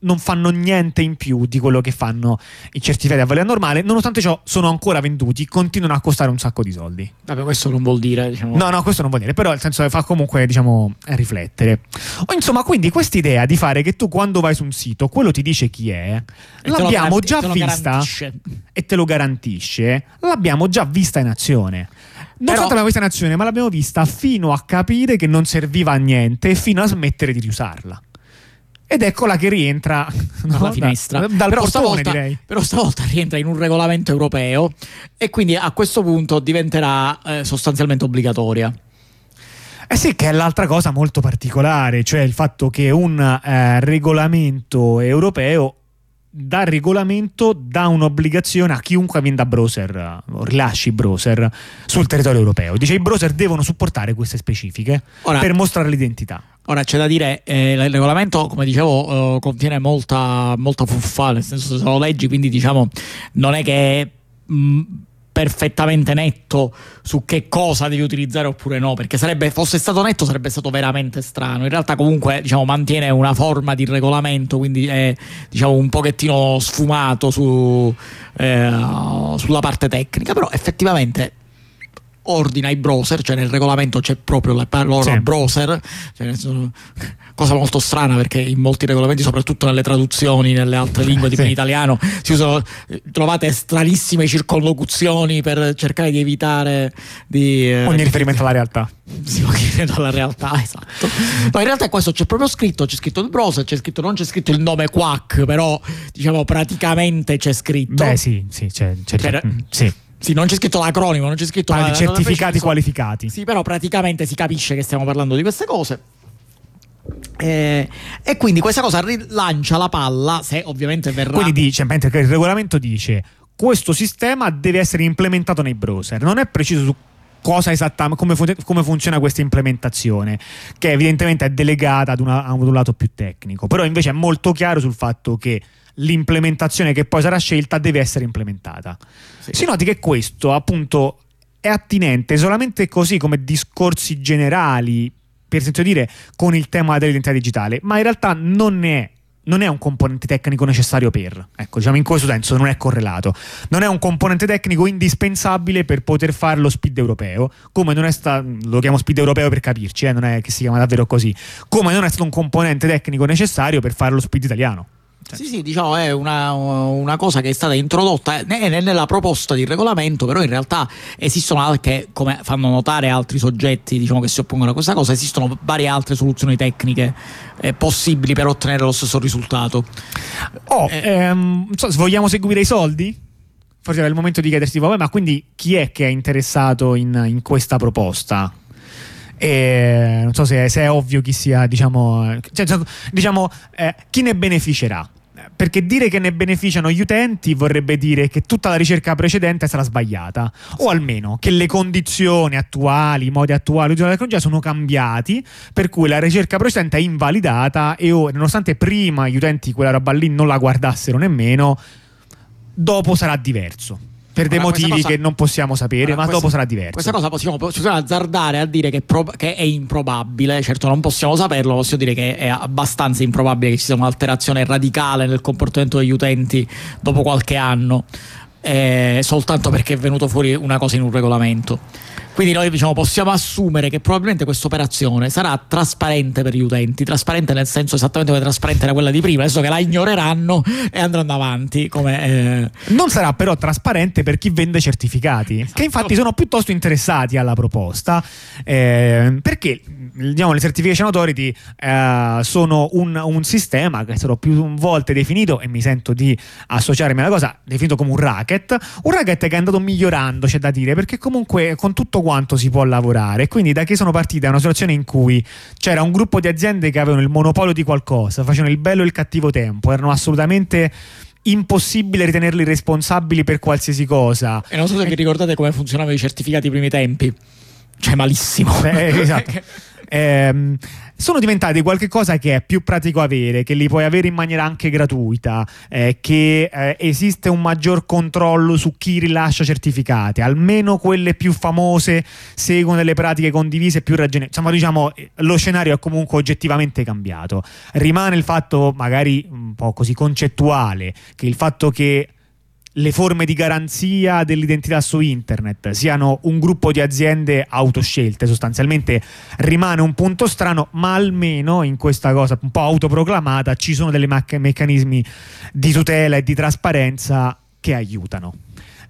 non fanno niente in più di quello che fanno i certificati a validità normale, nonostante ciò sono ancora venduti, continuano a costare un sacco di soldi. Vabbè, questo non vuol dire, diciamo... No, no, questo non vuol dire, però nel senso che fa comunque, diciamo, riflettere. O insomma, quindi questa idea di fare che tu quando vai su un sito, quello ti dice chi è, e l'abbiamo già vista e te lo garantisce, l'abbiamo già vista in azione. Non Però... soltanto l'abbiamo vista in azione, ma l'abbiamo vista fino a capire che non serviva a niente e fino a smettere di riusarla. Ed eccola che rientra dalla no, finestra. Da, dal però portone, stavolta, direi. Però stavolta rientra in un regolamento europeo e quindi a questo punto diventerà eh, sostanzialmente obbligatoria. Eh sì, che è l'altra cosa molto particolare, cioè il fatto che un eh, regolamento europeo dal regolamento dà un'obbligazione a chiunque venda browser o rilasci browser sul territorio europeo. Dice i browser devono supportare queste specifiche ora, per mostrare l'identità. Ora c'è da dire, eh, il regolamento, come dicevo, eh, contiene molta, molta fuffa, nel senso se lo leggi, quindi diciamo non è che mh, perfettamente netto su che cosa devi utilizzare oppure no, perché sarebbe, fosse stato netto sarebbe stato veramente strano. In realtà comunque diciamo, mantiene una forma di regolamento, quindi è diciamo, un pochettino sfumato su, eh, sulla parte tecnica, però effettivamente ordina i browser, cioè nel regolamento c'è proprio la parola sì. browser, cioè, cosa molto strana perché in molti regolamenti, soprattutto nelle traduzioni nelle altre lingue, tipo sì. in italiano, si usano, trovate stranissime circonlocuzioni per cercare di evitare di... Eh, Ogni riferimento alla realtà. Sì, riferimento alla realtà, esatto. No, in realtà questo c'è proprio scritto, c'è scritto il browser, c'è scritto, non c'è scritto il nome Quack, però diciamo praticamente c'è scritto. Beh sì, sì, c'è, c'è, c'è, mm, sì. Sì, non c'è scritto l'acronimo, non c'è scritto la, certificati qualificati. Sì, però praticamente si capisce che stiamo parlando di queste cose. Eh, e quindi questa cosa rilancia la palla, se ovviamente verrà. Quindi dice, mentre il regolamento dice questo sistema deve essere implementato nei browser. Non è preciso su cosa esattamente, come, fun- come, funziona questa implementazione, che evidentemente è delegata ad, una, ad un lato più tecnico, però invece è molto chiaro sul fatto che l'implementazione che poi sarà scelta deve essere implementata. Sì. Si noti che questo appunto è attinente solamente così come discorsi generali, per senso dire, con il tema dell'identità digitale, ma in realtà non è non è un componente tecnico necessario per, ecco, diciamo in questo senso non è correlato. Non è un componente tecnico indispensabile per poter fare lo speed europeo, come non è stato, lo chiamo speed europeo per capirci, eh, non è che si chiama davvero così, come non è stato un componente tecnico necessario per fare lo speed italiano. Sì, sì, diciamo è una, una, cosa che è stata introdotta nella proposta di regolamento, però in realtà esistono anche, come fanno notare altri soggetti diciamo, che si oppongono a questa cosa, esistono varie altre soluzioni tecniche eh, possibili per ottenere lo stesso risultato. Oh, eh, ehm, so, vogliamo seguire i soldi? Forse era il momento di chiedersi, vabbè, ma quindi chi è che è interessato in, in questa proposta? E non so se, se, è ovvio chi sia, diciamo, cioè, diciamo eh, chi ne beneficerà perché dire che ne beneficiano gli utenti vorrebbe dire che tutta la ricerca precedente sarà sbagliata. O almeno che le condizioni attuali, i modi attuali di utilizzare la tecnologia sono cambiati per cui la ricerca precedente è invalidata e ora nonostante prima gli utenti quella roba lì non la guardassero nemmeno dopo sarà diverso per dei motivi cosa, che non possiamo sapere, ma dopo sarà diverso. Questa cosa possiamo, possiamo azzardare a dire che, pro, che, è improbabile, certo non possiamo saperlo, possiamo dire che è abbastanza improbabile che ci sia un'alterazione radicale nel comportamento degli utenti dopo qualche anno, eh, soltanto perché è venuto fuori una cosa in un regolamento. Quindi noi diciamo, possiamo assumere che probabilmente questa operazione sarà trasparente per gli utenti, trasparente nel senso esattamente come trasparente era quella di prima, adesso che la ignoreranno e andranno avanti. Come, eh... Non sarà però trasparente per chi vende certificati, esatto. che infatti sono piuttosto interessati alla proposta, eh, perché diciamo, le certification authority eh, sono un, un, sistema che è stato più volte definito, e mi sento di associarmi alla cosa, definito come un racket, un racket che è andato migliorando, c'è da dire, perché comunque con tutto quanto si può lavorare. Quindi da che sono partite da una situazione in cui c'era un gruppo di aziende che avevano il monopolio di qualcosa, facevano il bello e il cattivo tempo, erano assolutamente impossibile ritenerli responsabili per qualsiasi cosa. E non so se vi ricordate come funzionavano i certificati ai primi tempi. Cioè malissimo. Beh, esatto. ehm, sono diventati qualcosa che è più pratico avere, che li puoi avere in maniera anche gratuita, eh, che eh, esiste un maggior controllo su chi rilascia certificati, almeno quelle più famose seguono delle pratiche condivise più ragionevoli. Insomma, diciamo, lo scenario è comunque oggettivamente cambiato. Rimane il fatto magari un po' così concettuale, che il fatto che le forme di garanzia dell'identità su internet siano un gruppo di aziende autoscelte, sostanzialmente rimane un punto strano, ma almeno in questa cosa un po' autoproclamata ci sono dei meccanismi di tutela e di trasparenza che aiutano.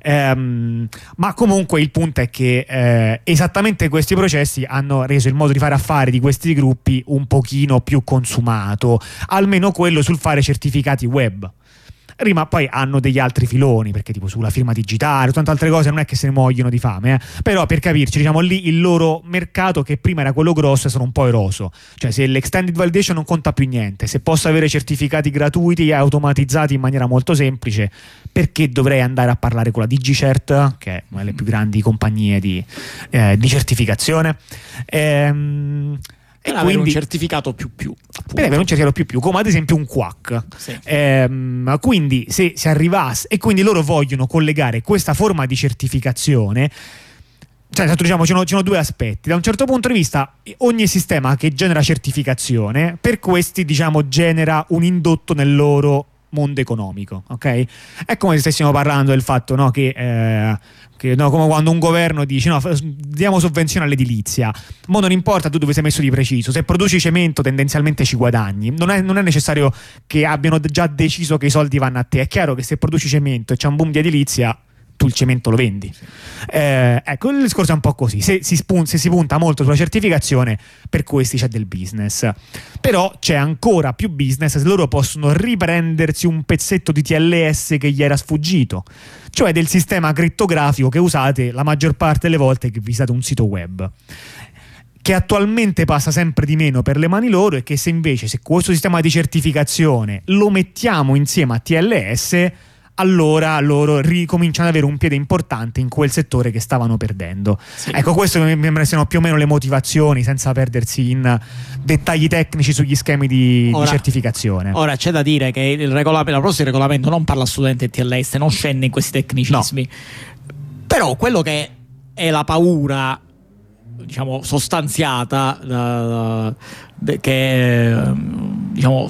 Um, ma comunque il punto è che eh, esattamente questi processi hanno reso il modo di fare affari di questi gruppi un pochino più consumato, almeno quello sul fare certificati web. Rima poi hanno degli altri filoni, perché tipo sulla firma digitale, tante altre cose non è che se ne muoiono di fame, eh. però per capirci, diciamo lì il loro mercato che prima era quello grosso è stato un po' eroso, cioè se l'extended validation non conta più niente, se posso avere certificati gratuiti e automatizzati in maniera molto semplice, perché dovrei andare a parlare con la DigiCert, che è una delle più grandi compagnie di, eh, di certificazione? Ehm, e per quindi, un certificato più più. Appunto. Per avere un certificato più più, come ad esempio un QUAC. Sì. Ehm, quindi se si arrivasse, e quindi loro vogliono collegare questa forma di certificazione cioè, diciamo, ci sono, ci sono, due aspetti. Da un certo punto di vista, ogni sistema che genera certificazione, per questi, diciamo, genera un indotto nel loro mondo economico, ok? È come se stessimo parlando del fatto no, che, eh, che no, come quando un governo dice no, diamo sovvenzione all'edilizia, ma non importa tu dove sei messo di preciso, se produci cemento tendenzialmente ci guadagni, non è, non è necessario che abbiano già deciso che i soldi vanno a te, è chiaro che se produci cemento e c'è un boom di edilizia tu il cemento lo vendi. Eh, ecco, il discorso è un po' così. Se si, spun- se si, punta molto sulla certificazione, per questi c'è del business. Però c'è ancora più business se loro possono riprendersi un pezzetto di TLS che gli era sfuggito, cioè del sistema crittografico che usate la maggior parte delle volte che visitate un sito web che attualmente passa sempre di meno per le mani loro e che se invece se questo sistema di certificazione lo mettiamo insieme a TLS allora loro ricominciano ad avere un piede importante in quel settore che stavano perdendo. Sì. Ecco, queste mi sembra siano più o meno le motivazioni, senza perdersi in dettagli tecnici sugli schemi di, ora, di certificazione. Ora c'è da dire che il regolamento, la prossimo regolamento non parla di TLS, non scende in questi tecnicismi. No. Però quello che è la paura diciamo sostanziata uh, che diciamo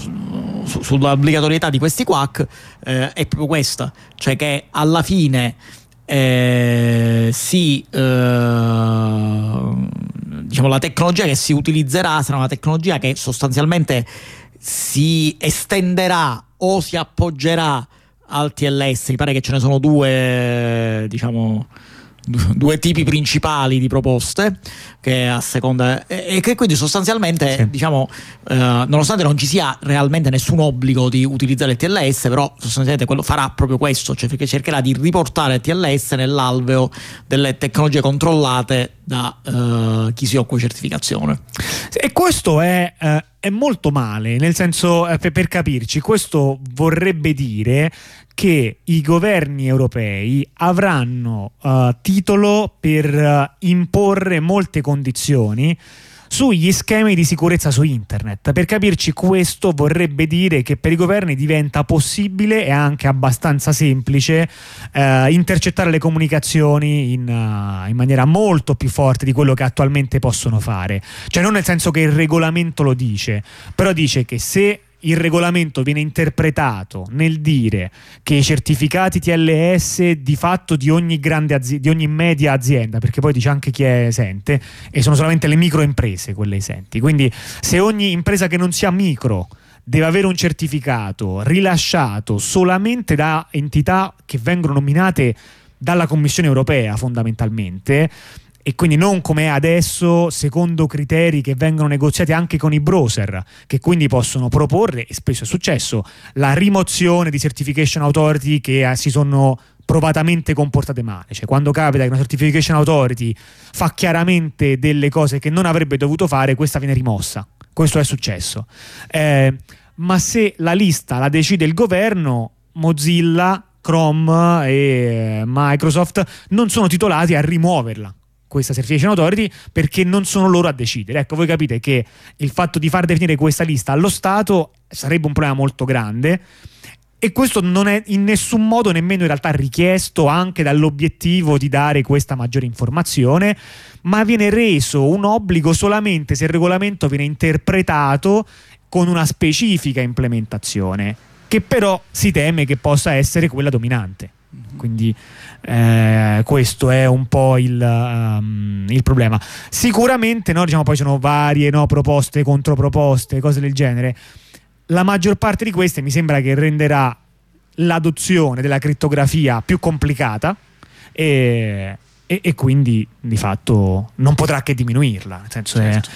su, sull'obbligatorietà di questi quack eh, è proprio questa, cioè che alla fine eh, si eh, diciamo la tecnologia che si utilizzerà sarà una tecnologia che sostanzialmente si estenderà o si appoggerà al TLS, mi pare che ce ne sono due diciamo due tipi principali di proposte che a seconda e che quindi sostanzialmente sì. diciamo eh, nonostante non ci sia realmente nessun obbligo di utilizzare il TLS però sostanzialmente quello farà proprio questo cioè perché cercherà di riportare il TLS nell'alveo delle tecnologie controllate da uh, chi si occupa di certificazione e questo è, uh, è molto male nel senso uh, per, per capirci questo vorrebbe dire che i governi europei avranno uh, titolo per uh, imporre molte condizioni sugli schemi di sicurezza su internet. Per capirci, questo vorrebbe dire che per i governi diventa possibile e anche abbastanza semplice eh, intercettare le comunicazioni in, uh, in, maniera molto più forte di quello che attualmente possono fare. Cioè, non nel senso che il regolamento lo dice, però dice che se il regolamento viene interpretato nel dire che i certificati TLS di fatto di ogni, grande azi- di ogni media azienda, perché poi dice anche chi è esente, e sono solamente le microimprese quelle esenti. Quindi se ogni impresa che non sia micro deve avere un certificato rilasciato solamente da entità che vengono nominate dalla Commissione europea fondamentalmente, e quindi non come adesso secondo criteri che vengono negoziati anche con i browser che quindi possono proporre e spesso è successo la rimozione di certification authority che eh, si sono provatamente comportate male. Cioè quando capita che una certification authority fa chiaramente delle cose che non avrebbe dovuto fare questa viene rimossa. Questo è successo. Eh, ma se la lista la decide il governo Mozilla Chrome e Microsoft non sono titolati a rimuoverla questa certification authority perché non sono loro a decidere. Ecco, voi capite che il fatto di far definire questa lista allo Stato sarebbe un problema molto grande e questo non è in nessun modo nemmeno in realtà richiesto anche dall'obiettivo di dare questa maggiore informazione, ma viene reso un obbligo solamente se il regolamento viene interpretato con una specifica implementazione, che però si teme che possa essere quella dominante. Quindi eh, questo è un po' il, um, il problema. Sicuramente no, diciamo, poi ci sono varie no, proposte, controproposte, cose del genere. La maggior parte di queste mi sembra che renderà l'adozione della crittografia più complicata e, e, e quindi di fatto non potrà che diminuirla. Nel senso certo. è,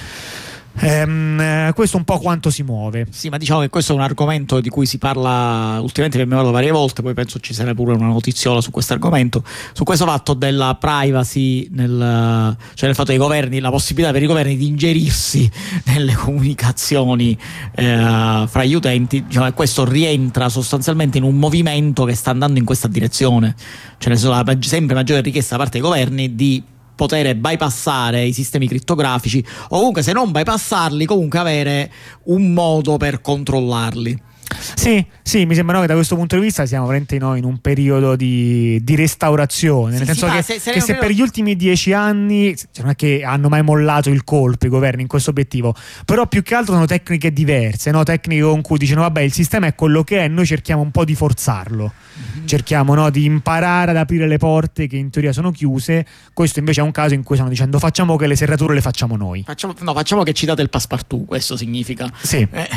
Ehm, questo è un po' quanto si muove. Sì, ma diciamo che questo è un argomento di cui si parla ultimamente, abbiamo parlato varie volte, poi penso ci sarà pure una notiziola su questo argomento, su questo fatto della privacy, nel, cioè nel fatto dei governi, la possibilità per i governi di ingerirsi nelle comunicazioni eh, fra gli utenti, diciamo che questo rientra sostanzialmente in un movimento che sta andando in questa direzione, cioè nel sempre maggiore richiesta da parte dei governi di poter bypassare i sistemi crittografici o comunque se non bypassarli comunque avere un modo per controllarli. Sì, sì, mi sembra che da questo punto di vista siamo veramente noi in un periodo di, di restaurazione, nel Sì, senso sì, che se- se, ne- se per gli ultimi dieci anni cioè, non è che hanno mai mollato il colpo i governi in questo obiettivo, però più che altro sono tecniche diverse, no? tecniche con cui dicono vabbè il sistema è quello che è, noi cerchiamo un po' di forzarlo, Mhm. cerchiamo no, di imparare ad aprire le porte che in teoria sono chiuse, questo invece è un caso in cui stanno dicendo facciamo che le serrature le facciamo noi. Facciamo, no, facciamo che ci date il passepartout, questo significa. Sì. Eh,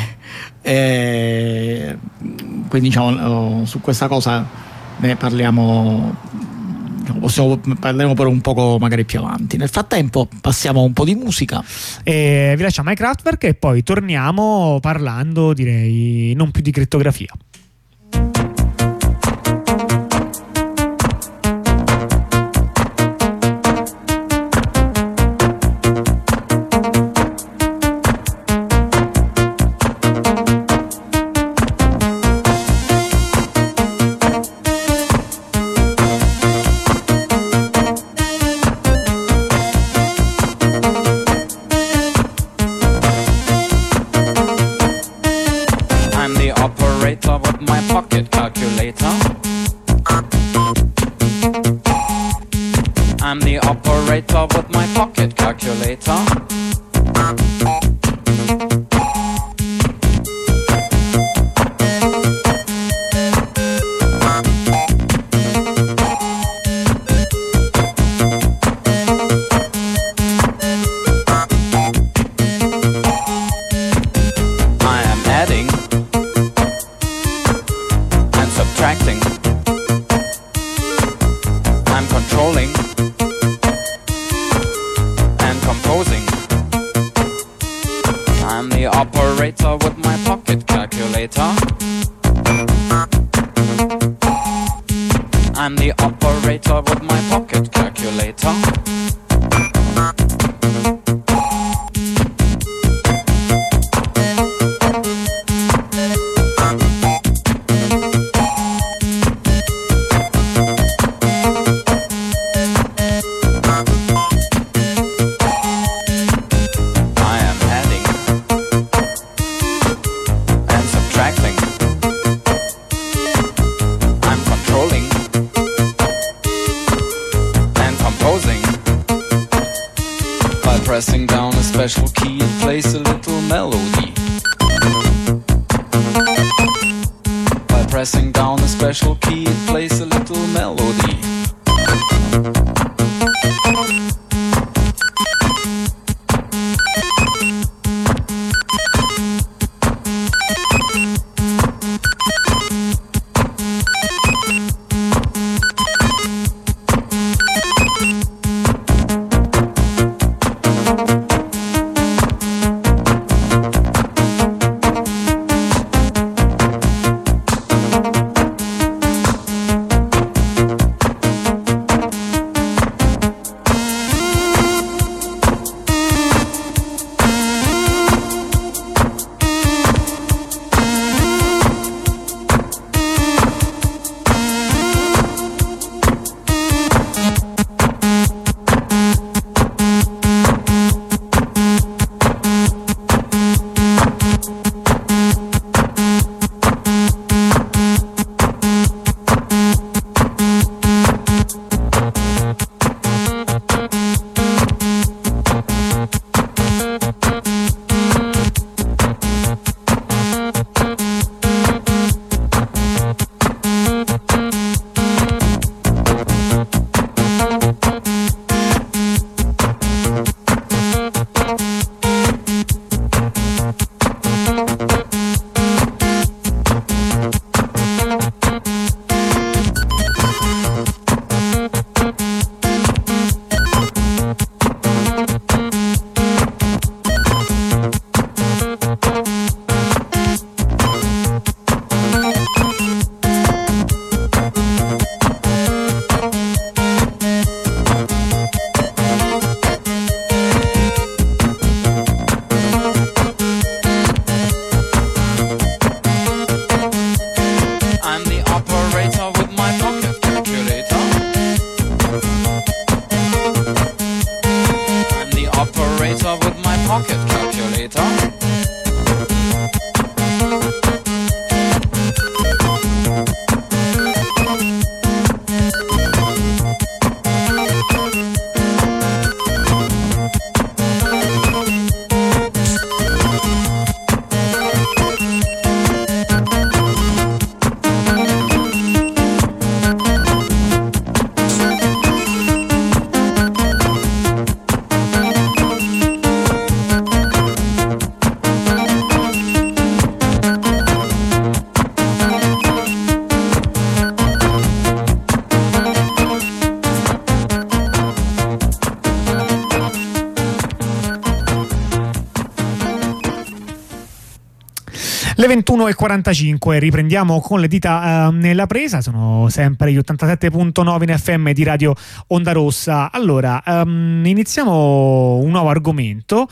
eh, quindi diciamo oh, su questa cosa ne parliamo possiamo, parleremo per un poco magari più avanti nel frattempo passiamo un po' di musica E vi lasciamo ai Kraftwerk e poi torniamo parlando, direi, non più di crittografia. 21.45 riprendiamo con le dita uh, nella presa, sono sempre gli 87.9 in FM di Radio Onda Rossa. Allora, um, iniziamo un nuovo argomento.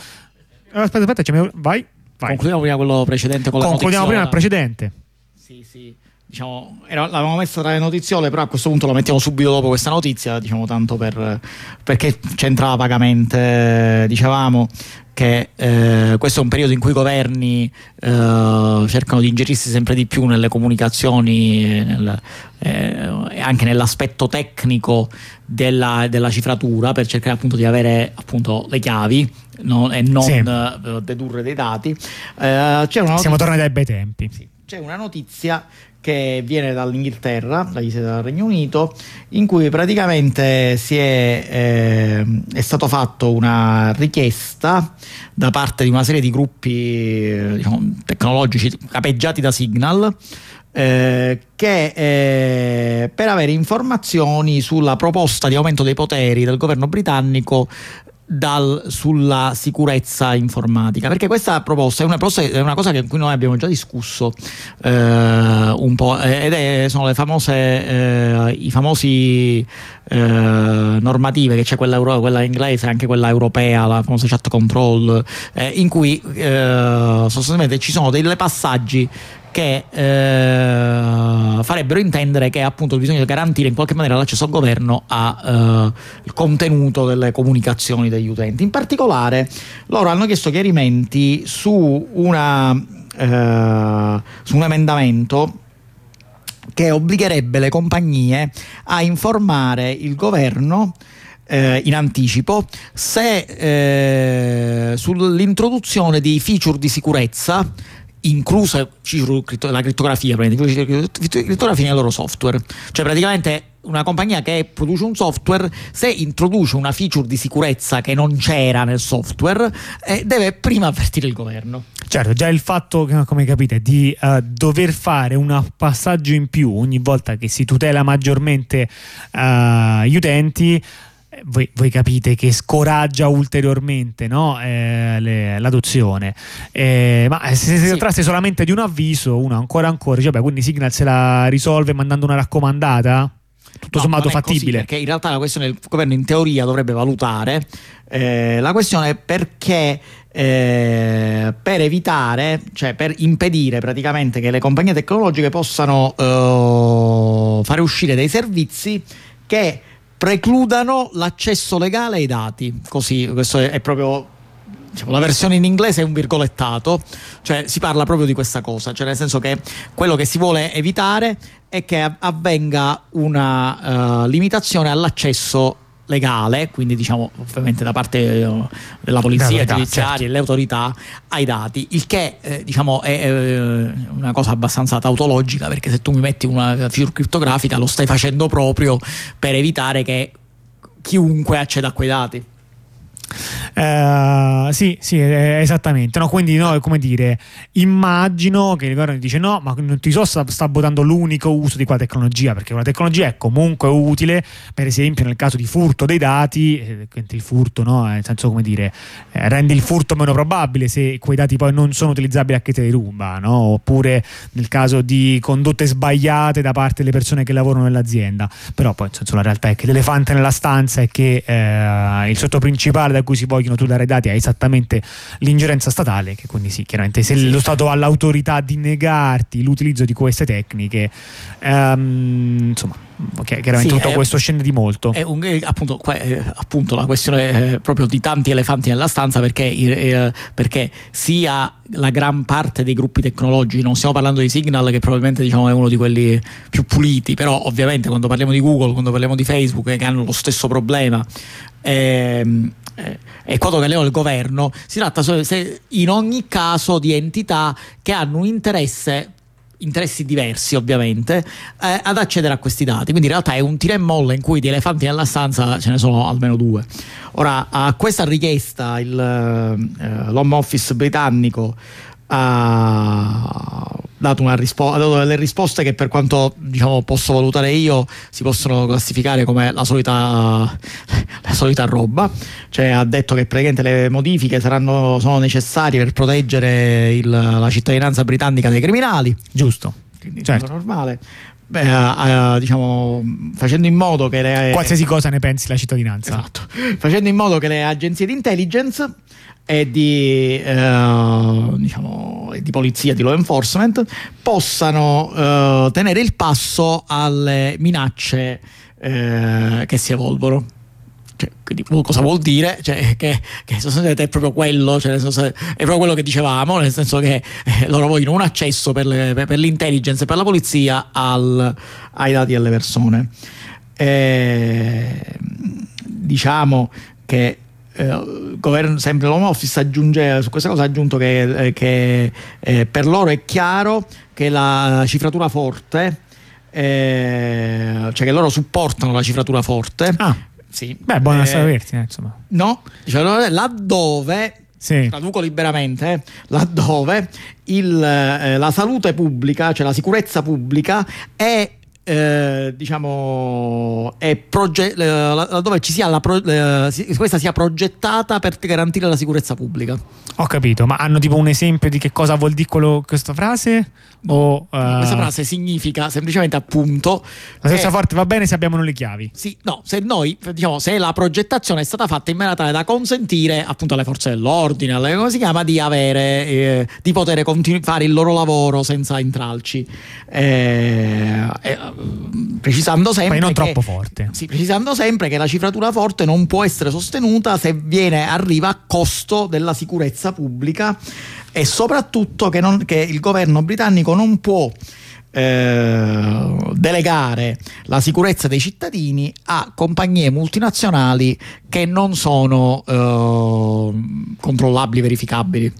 Aspetta, aspetta, vai, vai. Concludiamo prima quello precedente con Concludiamo prima il precedente. Sì, sì. Diciamo, era, l'avevamo messa tra le notiziole, però a questo punto la mettiamo subito dopo questa notizia, diciamo tanto per, perché c'entrava vagamente, dicevamo, che eh, questo è un periodo in cui i governi eh, cercano di ingerirsi sempre di più nelle comunicazioni e, nel, eh, anche nell'aspetto tecnico della, della, cifratura per cercare appunto di avere appunto le chiavi no, e non sì. Eh, dedurre dei dati. Eh, Siamo tornati ai bei tempi. Sì. C'è una notizia che viene dall'Inghilterra, dal Regno Unito, in cui praticamente è, eh, è stato fatto una richiesta da parte di una serie di gruppi eh, diciamo, tecnologici capeggiati da Signal eh, che eh, per avere informazioni sulla proposta di aumento dei poteri del governo britannico dal, sulla sicurezza informatica. Perché questa proposta è una, è una cosa che, cui noi abbiamo già discusso eh, un po' ed è, sono famose eh, i famosi eh, normative che c'è quella, euro, quella inglese e anche quella europea la famosa chat control eh, in cui eh, sostanzialmente ci sono dei passaggi che eh, farebbero intendere che appunto bisogna garantire in qualche maniera l'accesso al governo al eh, contenuto delle comunicazioni degli utenti. In particolare loro hanno chiesto chiarimenti su, una, eh, su un emendamento che obbligherebbe le compagnie a informare il governo eh, in anticipo se eh, sull'introduzione di feature di sicurezza inclusa la crittografia, crittografia nel loro software. Cioè praticamente una compagnia che produce un software, se introduce una feature di sicurezza che non c'era nel software, eh, deve prima avvertire il governo. Certo, già il fatto, come capite, di uh, dover fare un passaggio in più ogni volta che si tutela maggiormente uh, gli utenti voi, voi, capite che scoraggia ulteriormente no? eh, le, l'adozione. Eh, ma se si sì. trattasse solamente di un avviso, uno ancora ancora, dice, beh, quindi Signal se la risolve mandando una raccomandata? Tutto no, sommato fattibile. Così, perché in realtà la questione il governo in teoria dovrebbe valutare eh, la questione è perché eh, per evitare, cioè per impedire praticamente che le compagnie tecnologiche possano eh, fare uscire dei servizi che precludano l'accesso legale ai dati. Così, questo è, proprio Diciamo, la versione in inglese è un virgolettato, cioè si parla proprio di questa cosa, cioè nel senso che quello che si vuole evitare è che avvenga una uh, limitazione all'accesso legale, quindi diciamo ovviamente da parte eh, della polizia giudiziaria certo. e le autorità ai dati, il che eh, diciamo è eh, una cosa abbastanza tautologica perché se tu mi metti una feature criptografica lo stai facendo proprio per evitare che chiunque acceda a quei dati. Uh, sì, sì, esattamente. No, quindi, no, come dire, immagino che il governo dice: no, ma non ti so, sta, votando l'unico uso di quella tecnologia, perché quella tecnologia è comunque utile, per esempio, nel caso di furto dei dati, eh, il furto, no, nel senso, come dire, eh, rende il furto meno probabile se quei dati poi non sono utilizzabili a chi te li ruba, no? oppure nel caso di condotte sbagliate da parte delle persone che lavorano nell'azienda. Però poi, nel senso, la realtà è che l'elefante nella stanza è che eh, il sotto principale da cui si vogliono tutelare i dati è esattamente l'ingerenza statale, che quindi sì, chiaramente se lo Stato ha l'autorità di negarti l'utilizzo di queste tecniche, ehm, insomma, chiaramente sì, tutto è, questo scende di molto. È un, appunto, è, appunto, la questione proprio di tanti elefanti nella stanza perché, eh, perché, sia la gran parte dei gruppi tecnologici, non stiamo parlando di Signal che probabilmente diciamo, è uno di quelli più puliti, però ovviamente quando parliamo di Google, quando parliamo di Facebook eh, che hanno lo stesso problema, ehm, eh, e quando che il governo, si tratta in ogni caso di entità che hanno un interesse interessi diversi ovviamente eh, ad accedere a questi dati. Quindi in realtà è un tira e molla in cui di elefanti nella stanza ce ne sono almeno due. Ora a questa richiesta il, eh, l'home office britannico ha dato, una rispo- ha dato delle risposte che per quanto diciamo, posso valutare io si possono classificare come la solita, la solita roba, cioè ha detto che praticamente le modifiche saranno, sono necessarie per proteggere il, la cittadinanza britannica dai criminali, Giusto. quindi Certo. normale. Beh, eh, eh, diciamo, facendo in modo che le, Qualsiasi cosa ne pensi la cittadinanza. Esatto. Facendo in modo che le agenzie di intelligence e di, eh, diciamo, e di polizia, di law enforcement, possano eh, tenere il passo alle minacce eh, che si evolvono. Cioè, quindi cosa vuol dire? Cioè, che, che sostanzialmente è proprio quello, cioè, è proprio quello che dicevamo, nel senso che eh, loro vogliono un accesso per, le- per- l'intelligence e per la polizia al- ai dati delle persone. Eh, diciamo che eh, il governo, sempre l'Home Office aggiunge su questa cosa ha aggiunto che, eh, che, eh, per loro è chiaro che la cifratura forte eh, cioè che loro supportano la cifratura forte Ah, sì. beh, buona Eh, sapersi, eh, insomma. no diciamo, laddove Sì. traduco liberamente eh, laddove il, eh, la salute pubblica cioè la sicurezza pubblica è eh, diciamo è proge- eh, laddove ci sia la pro- eh, questa sia progettata per garantire la sicurezza pubblica Ho capito, ma hanno tipo un esempio di che cosa vuol dire quello- questa frase? O, eh, questa frase significa semplicemente appunto La sicurezza forte va bene se abbiamo le chiavi. Sì, no, se noi, diciamo, se la progettazione è stata fatta in maniera tale da consentire appunto alle forze dell'ordine, alle, come si chiama, di avere, eh, di poter continu- fare il loro lavoro senza intralci. Eh, precisando sempre. Che- troppo forte. Sì, precisando sempre che la cifratura forte non può essere sostenuta se viene, arriva a costo della sicurezza pubblica e soprattutto che, non- che il governo britannico non può eh, delegare la sicurezza dei cittadini a compagnie multinazionali che non sono eh, controllabili, verificabili.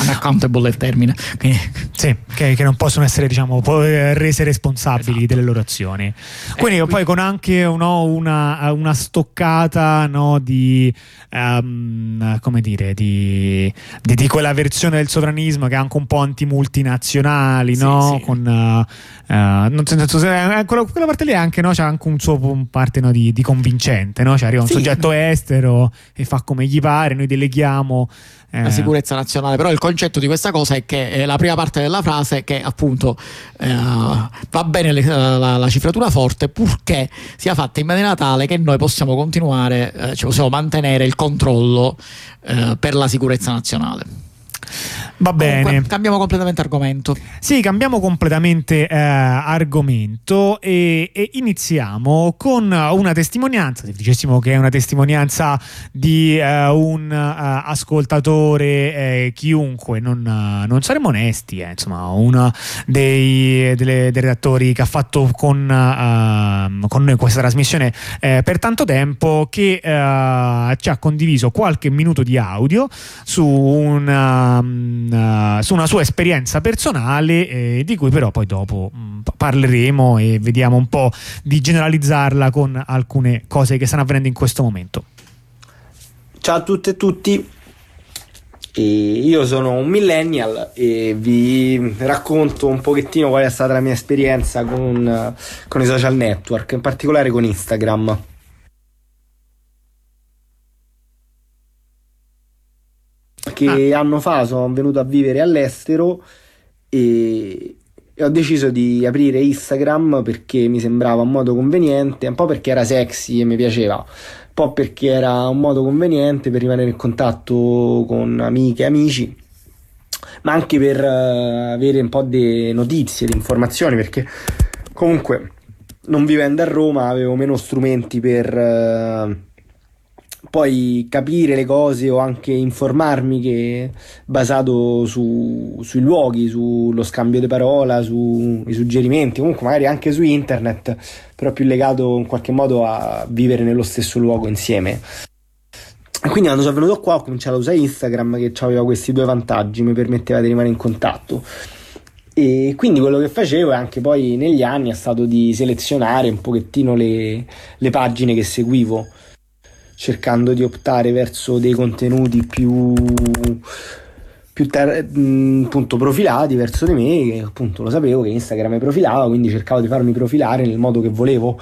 Unaccountable è il termine. Quindi- Sì, che, che non possono essere, diciamo, eh, rese responsabili Esatto. delle loro azioni. Quindi, Eh, poi con anche no, una, una stoccata no, di, ehm, come dire, di, di- di quella versione del sovranismo che è anche un po' antimultinazionali, Sì, no? sì. Con, eh, eh, non so- non so se- eh, quella, quella parte lì anche no, c'è anche un suo parte no, di, di convincente, no? Cioè arriva un Sì. soggetto estero e fa come gli pare, noi deleghiamo eh, la sicurezza nazionale. Però il concetto di questa cosa è che eh, la prima parte della frase è che appunto eh, va bene le- la, la cifratura forte purché sia fatta in maniera tale che noi possiamo continuare, eh, cioè possiamo mantenere il controllo eh, per la sicurezza nazionale. Va bene. Comunque, cambiamo completamente argomento. Sì, cambiamo completamente eh, argomento e, e iniziamo con una testimonianza, se dicessimo che è una testimonianza di eh, un eh, ascoltatore eh, chiunque, non, eh, non saremo onesti, eh, insomma, uno dei, delle- dei redattori che ha fatto con, con noi questa trasmissione per tanto tempo, che ci ha condiviso qualche minuto di audio su una, mm, eh, su una sua esperienza personale, eh, di cui però poi dopo mm, pa- parleremo e vediamo un po' di generalizzarla con alcune cose che stanno avvenendo in questo momento. Ciao a tutte e tutti, E io sono un millennial e vi racconto un pochettino qual è stata la mia esperienza con, con i social network, in particolare con Instagram. Che anno fa sono venuto a vivere all'estero e, e ho deciso di aprire Instagram perché mi sembrava un modo conveniente, un po' perché era sexy e mi piaceva, un po' perché era un modo conveniente per rimanere in contatto con amiche e amici, ma anche per eh, avere un po' di notizie, di informazioni, perché comunque non vivendo a Roma avevo meno strumenti per eh, poi capire le cose o anche informarmi che basato su, sui luoghi, sullo scambio di parola, sui suggerimenti, comunque magari anche su internet, però più legato in qualche modo a vivere nello stesso luogo insieme. E quindi quando sono venuto qua ho cominciato a usare Instagram che aveva questi due vantaggi, mi permetteva di rimanere in contatto. E quindi quello che facevo anche poi negli anni è stato di selezionare un pochettino le, le pagine che seguivo cercando di optare verso dei contenuti più più ter- appunto profilati verso di me, che appunto lo sapevo che Instagram mi profilava, quindi cercavo di farmi profilare nel modo che volevo.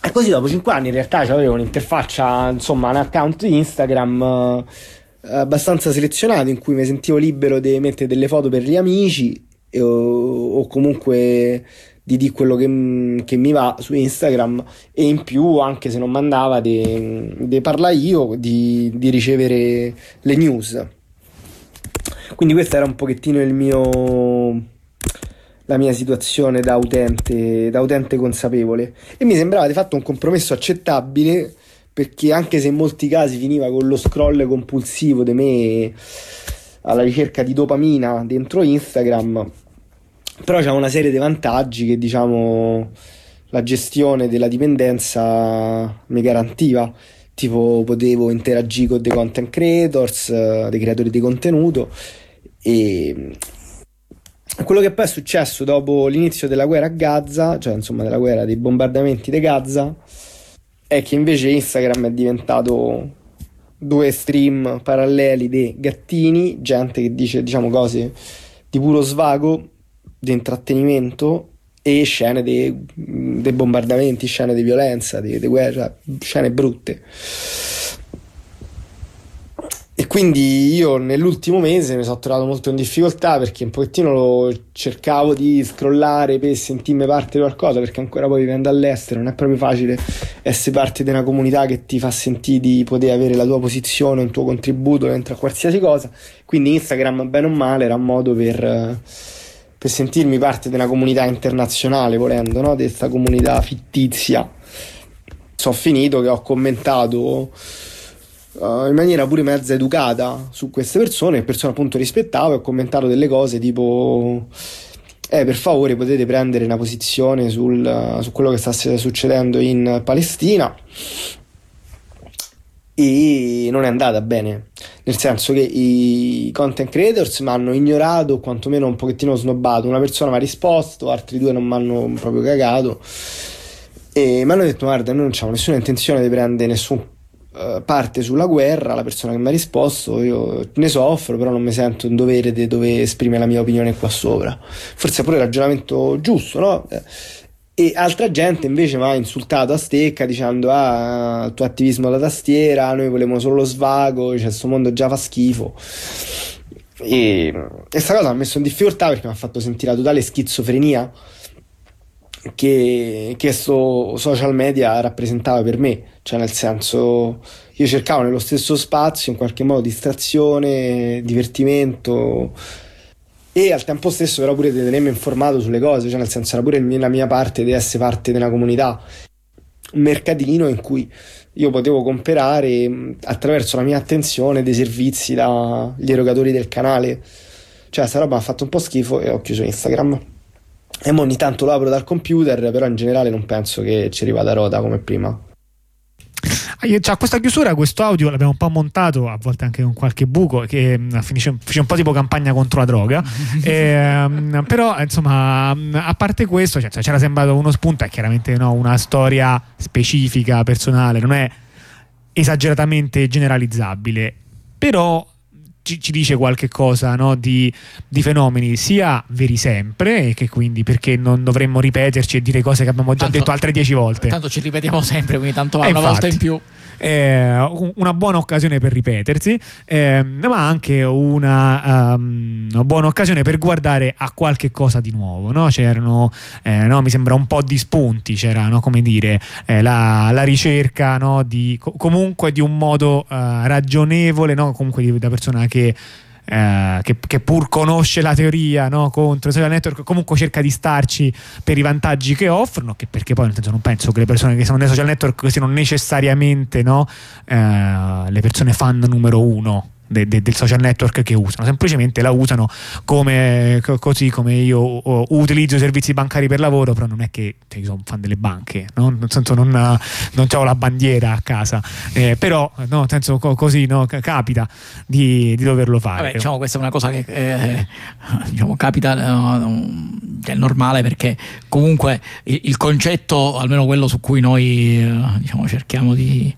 E così dopo 5 anni in realtà avevo un'interfaccia, insomma, un account Instagram eh, abbastanza selezionato in cui mi sentivo libero di mettere delle foto per gli amici o, o comunque di dire quello che, che, mi va su Instagram e in più anche se non mandava di parlare io di, di, ricevere le news. Quindi questa era un pochettino il mio la mia situazione da utente da utente consapevole. E mi sembrava di fatto un compromesso accettabile perché anche se in molti casi finiva con lo scroll compulsivo di me alla ricerca di dopamina dentro Instagram però c'è una serie di vantaggi che diciamo la gestione della dipendenza mi garantiva. Tipo potevo interagire con dei content creators dei creatori di contenuto e quello che poi è successo dopo l'inizio della guerra a Gaza cioè insomma della guerra dei bombardamenti di Gaza è che invece Instagram è diventato due stream paralleli dei gattini gente che dice diciamo cose di puro svago di intrattenimento e scene dei bombardamenti, scene di violenza, di guerra, scene brutte. E quindi io nell'ultimo mese mi sono trovato molto in difficoltà perché un pochettino cercavo di scrollare per sentirmi parte di qualcosa perché ancora poi vivendo all'estero non è proprio facile essere parte di una comunità che ti fa sentire di poter avere la tua posizione, un tuo contributo dentro a qualsiasi cosa. Quindi Instagram, bene o male, era un modo per per sentirmi parte una comunità internazionale, volendo, no? di questa comunità fittizia. So finito che ho commentato uh, in maniera pure mezza educata su queste persone, persone appunto rispettavo e ho commentato delle cose tipo eh, per favore potete prendere una posizione sul, su quello che sta succedendo in Palestina e non è andata bene, nel senso che i content creators mi hanno ignorato o quantomeno un pochettino snobbato, una persona mi ha risposto, altri due non mi hanno proprio cagato. E mi hanno detto guarda noi non abbiamo nessuna intenzione di prendere nessuna uh, parte sulla guerra, la persona che mi ha risposto io ne soffro però non mi sento in dovere di dover esprimere la mia opinione qua sopra, forse è pure il ragionamento giusto, no? E altra gente invece mi ha insultato a stecca dicendo: Ah, il tuo attivismo da tastiera, noi volevamo solo lo svago, cioè, questo mondo già fa schifo. E questa cosa mi ha messo in difficoltà perché mi ha fatto sentire la totale schizofrenia che questo social media rappresentava per me. Cioè, nel senso, io cercavo nello stesso spazio in qualche modo distrazione, divertimento e al tempo stesso però pure di tenermi informato sulle cose, cioè nel senso era pure la mia parte di essere parte di una comunità, un mercatino in cui io potevo comprare attraverso la mia attenzione dei servizi dagli erogatori del canale. Cioè, sta roba mi ha fatto un po' schifo e ho chiuso Instagram. E ogni tanto lo apro dal computer, però in generale non penso che ci arriva da rota come prima. C'ha questa chiusura, questo audio l'abbiamo un po' montato, a volte anche con qualche buco, che mm, finisce, finisce un po' tipo campagna contro la droga. e, um, però, insomma, mm, a parte questo, cioè, c'era sembrato uno spunto, è chiaramente no, una storia specifica, personale, non è esageratamente generalizzabile. Però ci, ci dice qualche cosa no, di, di, fenomeni sia veri sempre e che quindi perché non dovremmo ripeterci e dire cose che abbiamo già tanto, detto altre dieci volte. Tanto ci ripetiamo sempre, quindi tanto va una infatti, volta in più eh, una buona occasione per ripetersi, eh, ma anche una, um, una, buona occasione per guardare a qualche cosa di nuovo. No? C'erano, eh, no, mi sembra un po' di spunti, c'era come dire, eh, la, la, ricerca di, comunque di un modo uh, ragionevole, comunque di, da persona che eh, che, che, pur conosce la teoria no, contro i social network, comunque cerca di starci per i vantaggi che offrono, che perché poi nel senso non penso che le persone che sono nei social network siano necessariamente no, eh, le persone fan numero uno de, de, del social network che usano, semplicemente la usano come, così come io utilizzo i servizi bancari per lavoro, però non è che cioè, io sono fan delle banche, no? nel senso non, non ho la bandiera a casa, eh, però no, nel senso così no, capita di, di, doverlo fare. Vabbè, diciamo, questa è una cosa che eh, diciamo, capita, è normale perché comunque il, il, concetto, almeno quello su cui noi eh, diciamo, cerchiamo di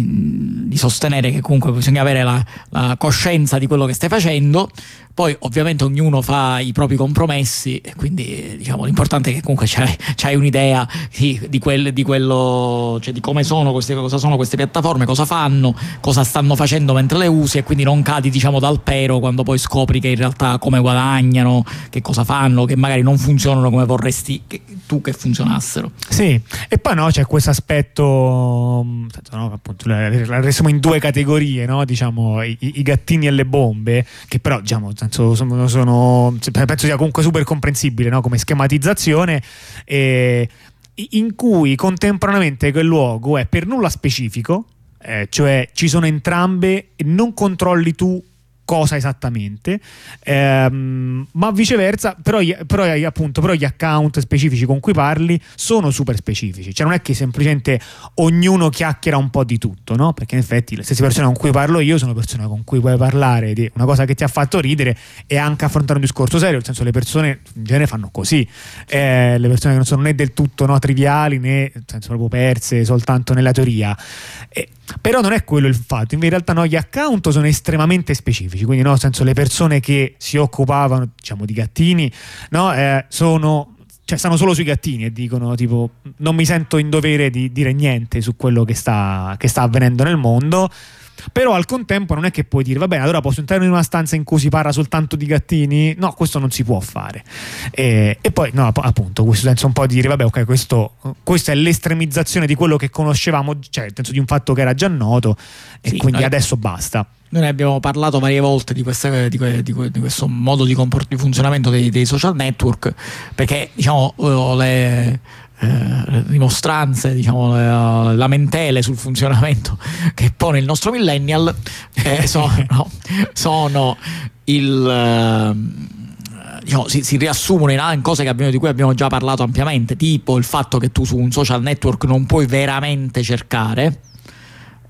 di, sostenere che comunque bisogna avere la, la coscienza di quello che stai facendo poi ovviamente ognuno fa i propri compromessi quindi diciamo, l'importante è che comunque c'hai, c'hai un'idea di, di, quel, di, quello, cioè di come sono queste, cosa sono queste piattaforme, cosa fanno, cosa stanno facendo mentre le usi e quindi non cadi diciamo, dal pero quando poi scopri che in realtà come guadagnano, che cosa fanno, che magari non funzionano come vorresti che, tu che funzionassero. Sì, e poi no, c'è questo aspetto, no, appunto, la resumo in due categorie, no? diciamo, i, i gattini e le bombe, che però diciamo senso sono, sono, penso sia comunque super comprensibile no? come schematizzazione e in cui contemporaneamente quel luogo è per nulla specifico eh, cioè ci sono entrambe e non controlli tu cosa esattamente, ehm, ma viceversa, però, però, appunto, però gli account specifici con cui parli sono super specifici, cioè non è che semplicemente ognuno chiacchiera un po' di tutto, no? Perché in effetti le stesse persone con cui parlo io sono persone con cui puoi parlare di una cosa che ti ha fatto ridere e anche affrontare un discorso serio, nel senso le persone in genere fanno così, eh, le persone che non sono né del tutto no, triviali né nel senso proprio perse soltanto nella teoria. E, però non è quello il fatto, in realtà no, gli account sono estremamente specifici, quindi no, nel senso le persone che si occupavano diciamo di gattini no, eh, sono cioè stanno solo sui gattini e dicono tipo non mi sento in dovere di dire niente su quello che sta, che sta avvenendo nel mondo però al contempo non è che puoi dire, va bene, allora posso entrare in una stanza in cui si parla soltanto di gattini? No, questo non si può fare. E, e poi, no, appunto, questo senso un po' di dire, vabbè, ok, questo, questa è l'estremizzazione di quello che conoscevamo, cioè nel senso di un fatto che era già noto, e sì, quindi adesso basta. Noi ne abbiamo parlato varie volte di, questa, di, di, di questo modo di, comport- di funzionamento dei, dei, social network, perché diciamo le eh, dimostranze, diciamo, eh, lamentele sul funzionamento che pone il nostro millennial eh, sono, sono, il... Eh, diciamo, si, si, riassumono in, in cose abbiamo, di cui abbiamo già parlato ampiamente, tipo il fatto che tu su un social network non puoi veramente cercare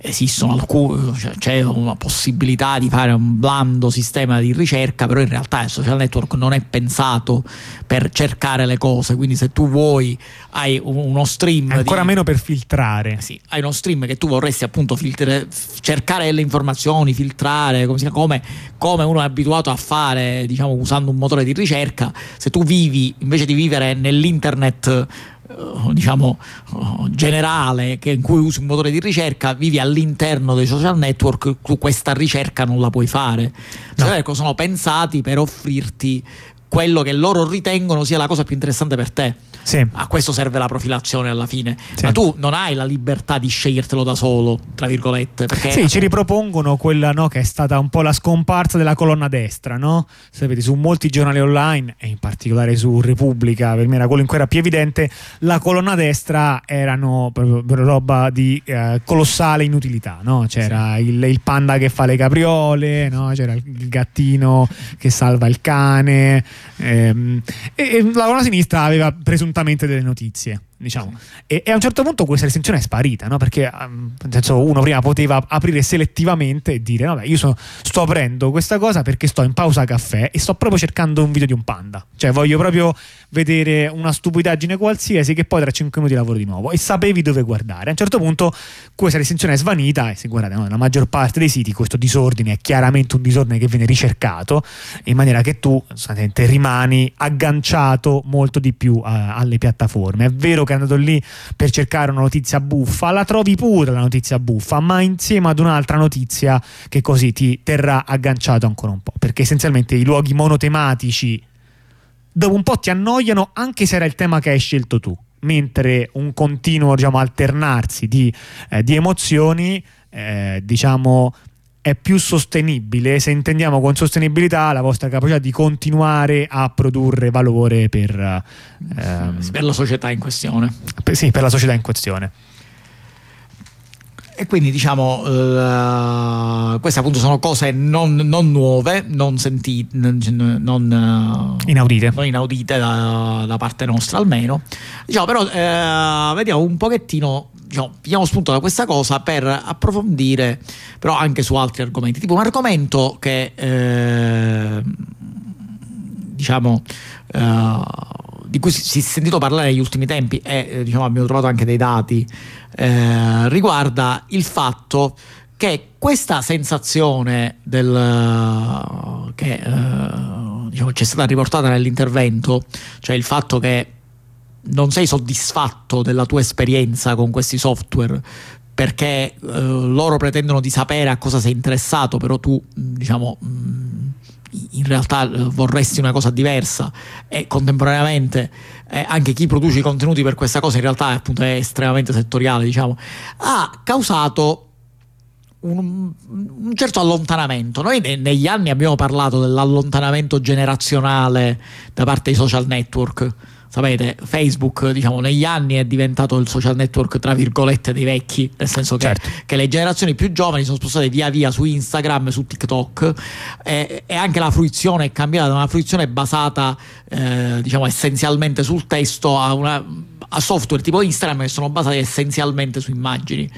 esistono alcune, cioè, c'è una possibilità di fare un blando sistema di ricerca, però in realtà il social network non è pensato per cercare le cose, quindi se tu vuoi hai uno stream... Ancora di, meno per filtrare. Sì, hai uno stream che tu vorresti appunto filtrare, cercare delle informazioni, filtrare, come, come, come uno è abituato a fare, diciamo, usando un motore di ricerca, se tu vivi, invece di vivere nell'internet eh, diciamo eh, generale che in cui usi un motore di ricerca vivi all'interno dei social network tu questa ricerca non la puoi fare no. cioè, sono pensati per offrirti quello che loro ritengono sia la cosa più interessante per te sì. A questo serve la profilazione alla fine. Sì. Ma tu non hai la libertà di scegliertelo da solo, tra virgolette. Perché... Sì, ci ripropongono quella no, che è stata un po' la scomparsa della colonna destra, no? Sapete, su molti giornali online, e in particolare su Repubblica, per me era quello in cui era più evidente, la colonna destra erano proprio roba di eh, colossale inutilità, no? C'era sì. il, il, panda che fa le capriole, no? C'era il, il gattino che salva il cane. Ehm, e, e la colonna sinistra aveva preso un presuntamente delle notizie diciamo. E, e, a un certo punto questa restrizione è sparita, no? perché um, senso, uno prima poteva aprire selettivamente e dire: Vabbè, io so, sto aprendo questa cosa perché sto in pausa caffè e sto proprio cercando un video di un panda. Cioè, voglio proprio vedere una stupidaggine qualsiasi che poi tra 5 minuti lavoro di nuovo. E sapevi dove guardare. A un certo punto questa restrizione è svanita e se guardate, no, nella maggior parte dei siti questo disordine è chiaramente un disordine che viene ricercato in maniera che tu rimani agganciato molto di più uh, alle piattaforme. È vero che che è andato lì per cercare una notizia buffa, la trovi pure la notizia buffa, ma insieme ad un'altra notizia che così ti terrà agganciato ancora un po', perché essenzialmente i luoghi monotematici dopo un po' ti annoiano anche se era il tema che hai scelto tu, mentre un continuo diciamo, alternarsi di, eh, di emozioni eh, diciamo è più sostenibile se intendiamo con sostenibilità la vostra capacità di continuare a produrre valore per, ehm, per la società in questione. Per, sì, per la società in questione. E quindi diciamo, uh, queste appunto sono cose non, non nuove, non sentite, non, uh, inaudite, non inaudite da, da, parte nostra almeno. Diciamo, però uh, vediamo un pochettino diciamo, prendiamo spunto da questa cosa per approfondire però anche su altri argomenti, tipo un argomento che eh, diciamo eh, di cui si, è sentito parlare negli ultimi tempi e eh, diciamo, abbiamo trovato anche dei dati, eh, riguarda il fatto che questa sensazione del, che diciamo, c'è stata riportata nell'intervento, cioè il fatto che non sei soddisfatto della tua esperienza con questi software perché eh, loro pretendono di sapere a cosa sei interessato, però tu diciamo in realtà eh, vorresti una cosa diversa. E contemporaneamente eh, anche chi produce i contenuti per questa cosa in realtà appunto è estremamente settoriale diciamo ha causato un, un certo allontanamento. Noi ne, negli anni abbiamo parlato dell'allontanamento generazionale da parte dei social network sapete, Facebook diciamo, negli anni è diventato il social network tra virgolette dei vecchi, nel senso che, certo. che le generazioni più giovani sono spostate via via su Instagram, su TikTok e, e anche la fruizione è cambiata da una fruizione basata eh, diciamo essenzialmente sul testo a, una, a software tipo Instagram che sono basati essenzialmente su immagini.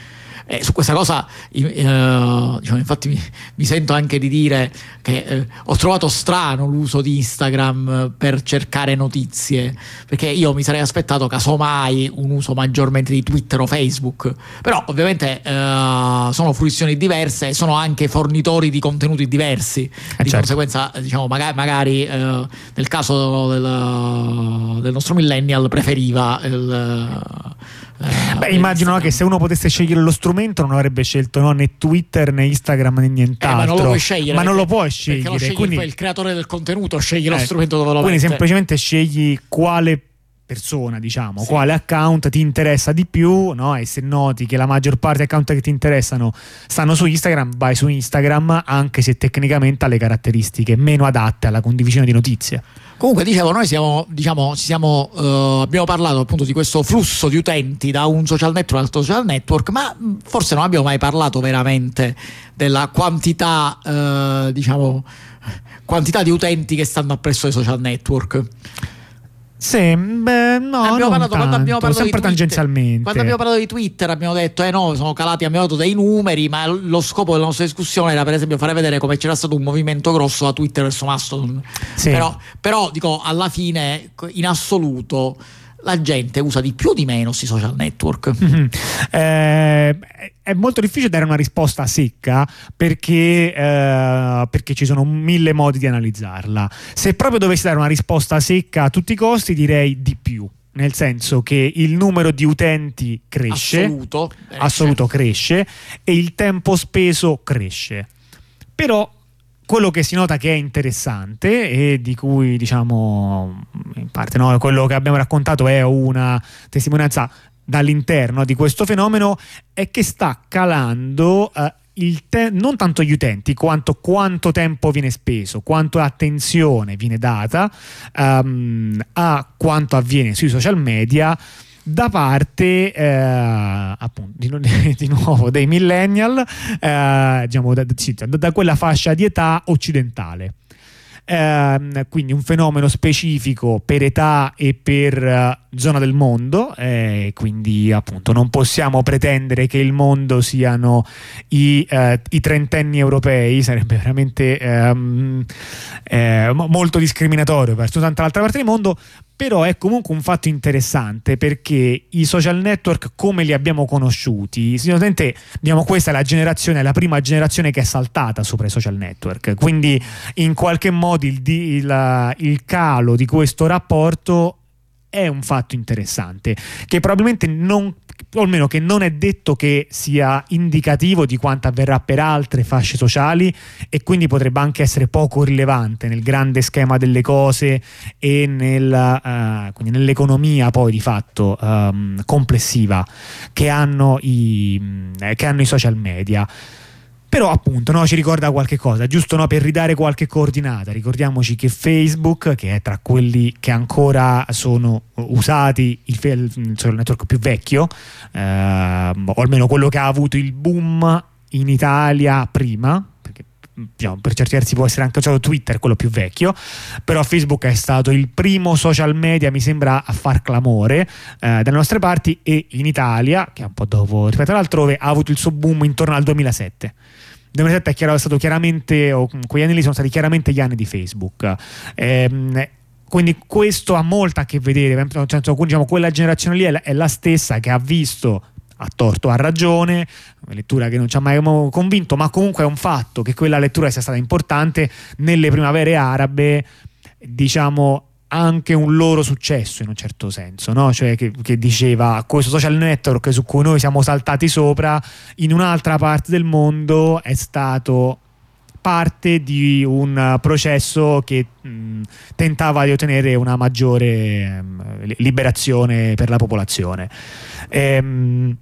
Eh, su questa cosa, eh, diciamo, infatti, mi, mi, sento anche di dire che eh, ho trovato strano l'uso di Instagram per cercare notizie, perché io mi sarei aspettato casomai un uso maggiormente di Twitter o Facebook, però ovviamente eh, sono fruizioni diverse e sono anche fornitori di contenuti diversi. Eh, di certo. conseguenza, diciamo, magari, magari eh, nel caso del, del, nostro millennial preferiva il eh, Beh, immagino no, che se uno potesse scegliere lo strumento non avrebbe scelto no, né Twitter né Instagram né nient'altro. Eh, ma non lo puoi scegliere. Ma non lo puoi scegliere. Lo quindi, il creatore del contenuto sceglie eh, lo strumento dove lo Quindi mette. semplicemente scegli quale persona, diciamo, sì. quale account ti interessa di più, no? E se noti che la maggior parte dei account che ti interessano stanno su Instagram, vai su Instagram, anche se tecnicamente ha le caratteristiche meno adatte alla condivisione di notizie. Comunque dicevo, noi siamo, diciamo, siamo, uh, abbiamo parlato appunto di questo flusso di utenti da un social network all'altro social network, ma forse non abbiamo mai parlato veramente della quantità, uh, diciamo, quantità di utenti che stanno appresso ai social network. Sì, beh, no, abbiamo parlato, tanto, quando abbiamo parlato sempre tangenzialmente. Quando abbiamo parlato di Twitter abbiamo detto, eh no, sono calati, abbiamo dato dei numeri, ma lo scopo della nostra discussione era per esempio fare vedere come c'era stato un movimento grosso da Twitter verso Mastodon. Sì. Però, però dico, alla fine, in assoluto la gente usa di più o di meno questi social network? Mm-hmm. Eh, è molto difficile dare una risposta secca perché, eh, perché, ci sono mille modi di analizzarla. Se proprio dovessi dare una risposta secca a tutti i costi, direi di più. Nel senso che il numero di utenti cresce, assoluto, eh, assoluto certo. cresce e il tempo speso cresce. Però quello che si nota che è interessante e di cui diciamo in parte no, quello che abbiamo raccontato è una testimonianza dall'interno di questo fenomeno è che sta calando uh, te- non tanto gli utenti quanto quanto tempo viene speso, quanto attenzione viene data um, a quanto avviene sui social media da parte eh, appunto di, di, nuovo dei millennial, eh, diciamo da, da, quella fascia di età occidentale. Eh, quindi un fenomeno specifico per età e per uh, zona del mondo, eh, quindi appunto non possiamo pretendere che il mondo siano i, uh, i trentenni europei, sarebbe veramente um, eh, molto discriminatorio verso tanta l'altra parte del mondo, però è comunque un fatto interessante perché i social network come li abbiamo conosciuti, sicuramente diciamo, questa è la generazione, la prima generazione che è saltata sopra i social network, quindi in qualche modo il, il, il calo di questo rapporto è un fatto interessante che probabilmente non o almeno che non è detto che sia indicativo di quanto avverrà per altre fasce sociali e quindi potrebbe anche essere poco rilevante nel grande schema delle cose e nel, uh, nell'economia poi di fatto um, complessiva che hanno, i, che hanno i social media però appunto no, ci ricorda qualche cosa, giusto no, per ridare qualche coordinata. Ricordiamoci che Facebook, che è tra quelli che ancora sono usati, il, il social network più vecchio, eh, o almeno quello che ha avuto il boom in Italia prima, diciamo, per certi versi può essere anche usato Twitter, quello più vecchio, però Facebook è stato il primo social media, mi sembra, a far clamore eh, dalle nostre parti e in Italia, che è un po' dopo rispetto all'altrove, ha avuto il suo boom intorno al 2007. 2007 è, chiaro, è stato chiaramente, o quegli anni lì sono stati chiaramente gli anni di Facebook. Ehm, quindi questo ha molto a che vedere, senso, diciamo, quella generazione lì è la stessa che ha visto a torto a ragione, una lettura che non ci ha mai convinto, ma comunque è un fatto che quella lettura sia stata importante nelle primavere arabe, diciamo anche un loro successo in un certo senso, no? cioè che, che, diceva questo social network su cui noi siamo saltati sopra in un'altra parte del mondo è stato parte di un processo che mh, tentava di ottenere una maggiore mh, liberazione per la popolazione. Ehm,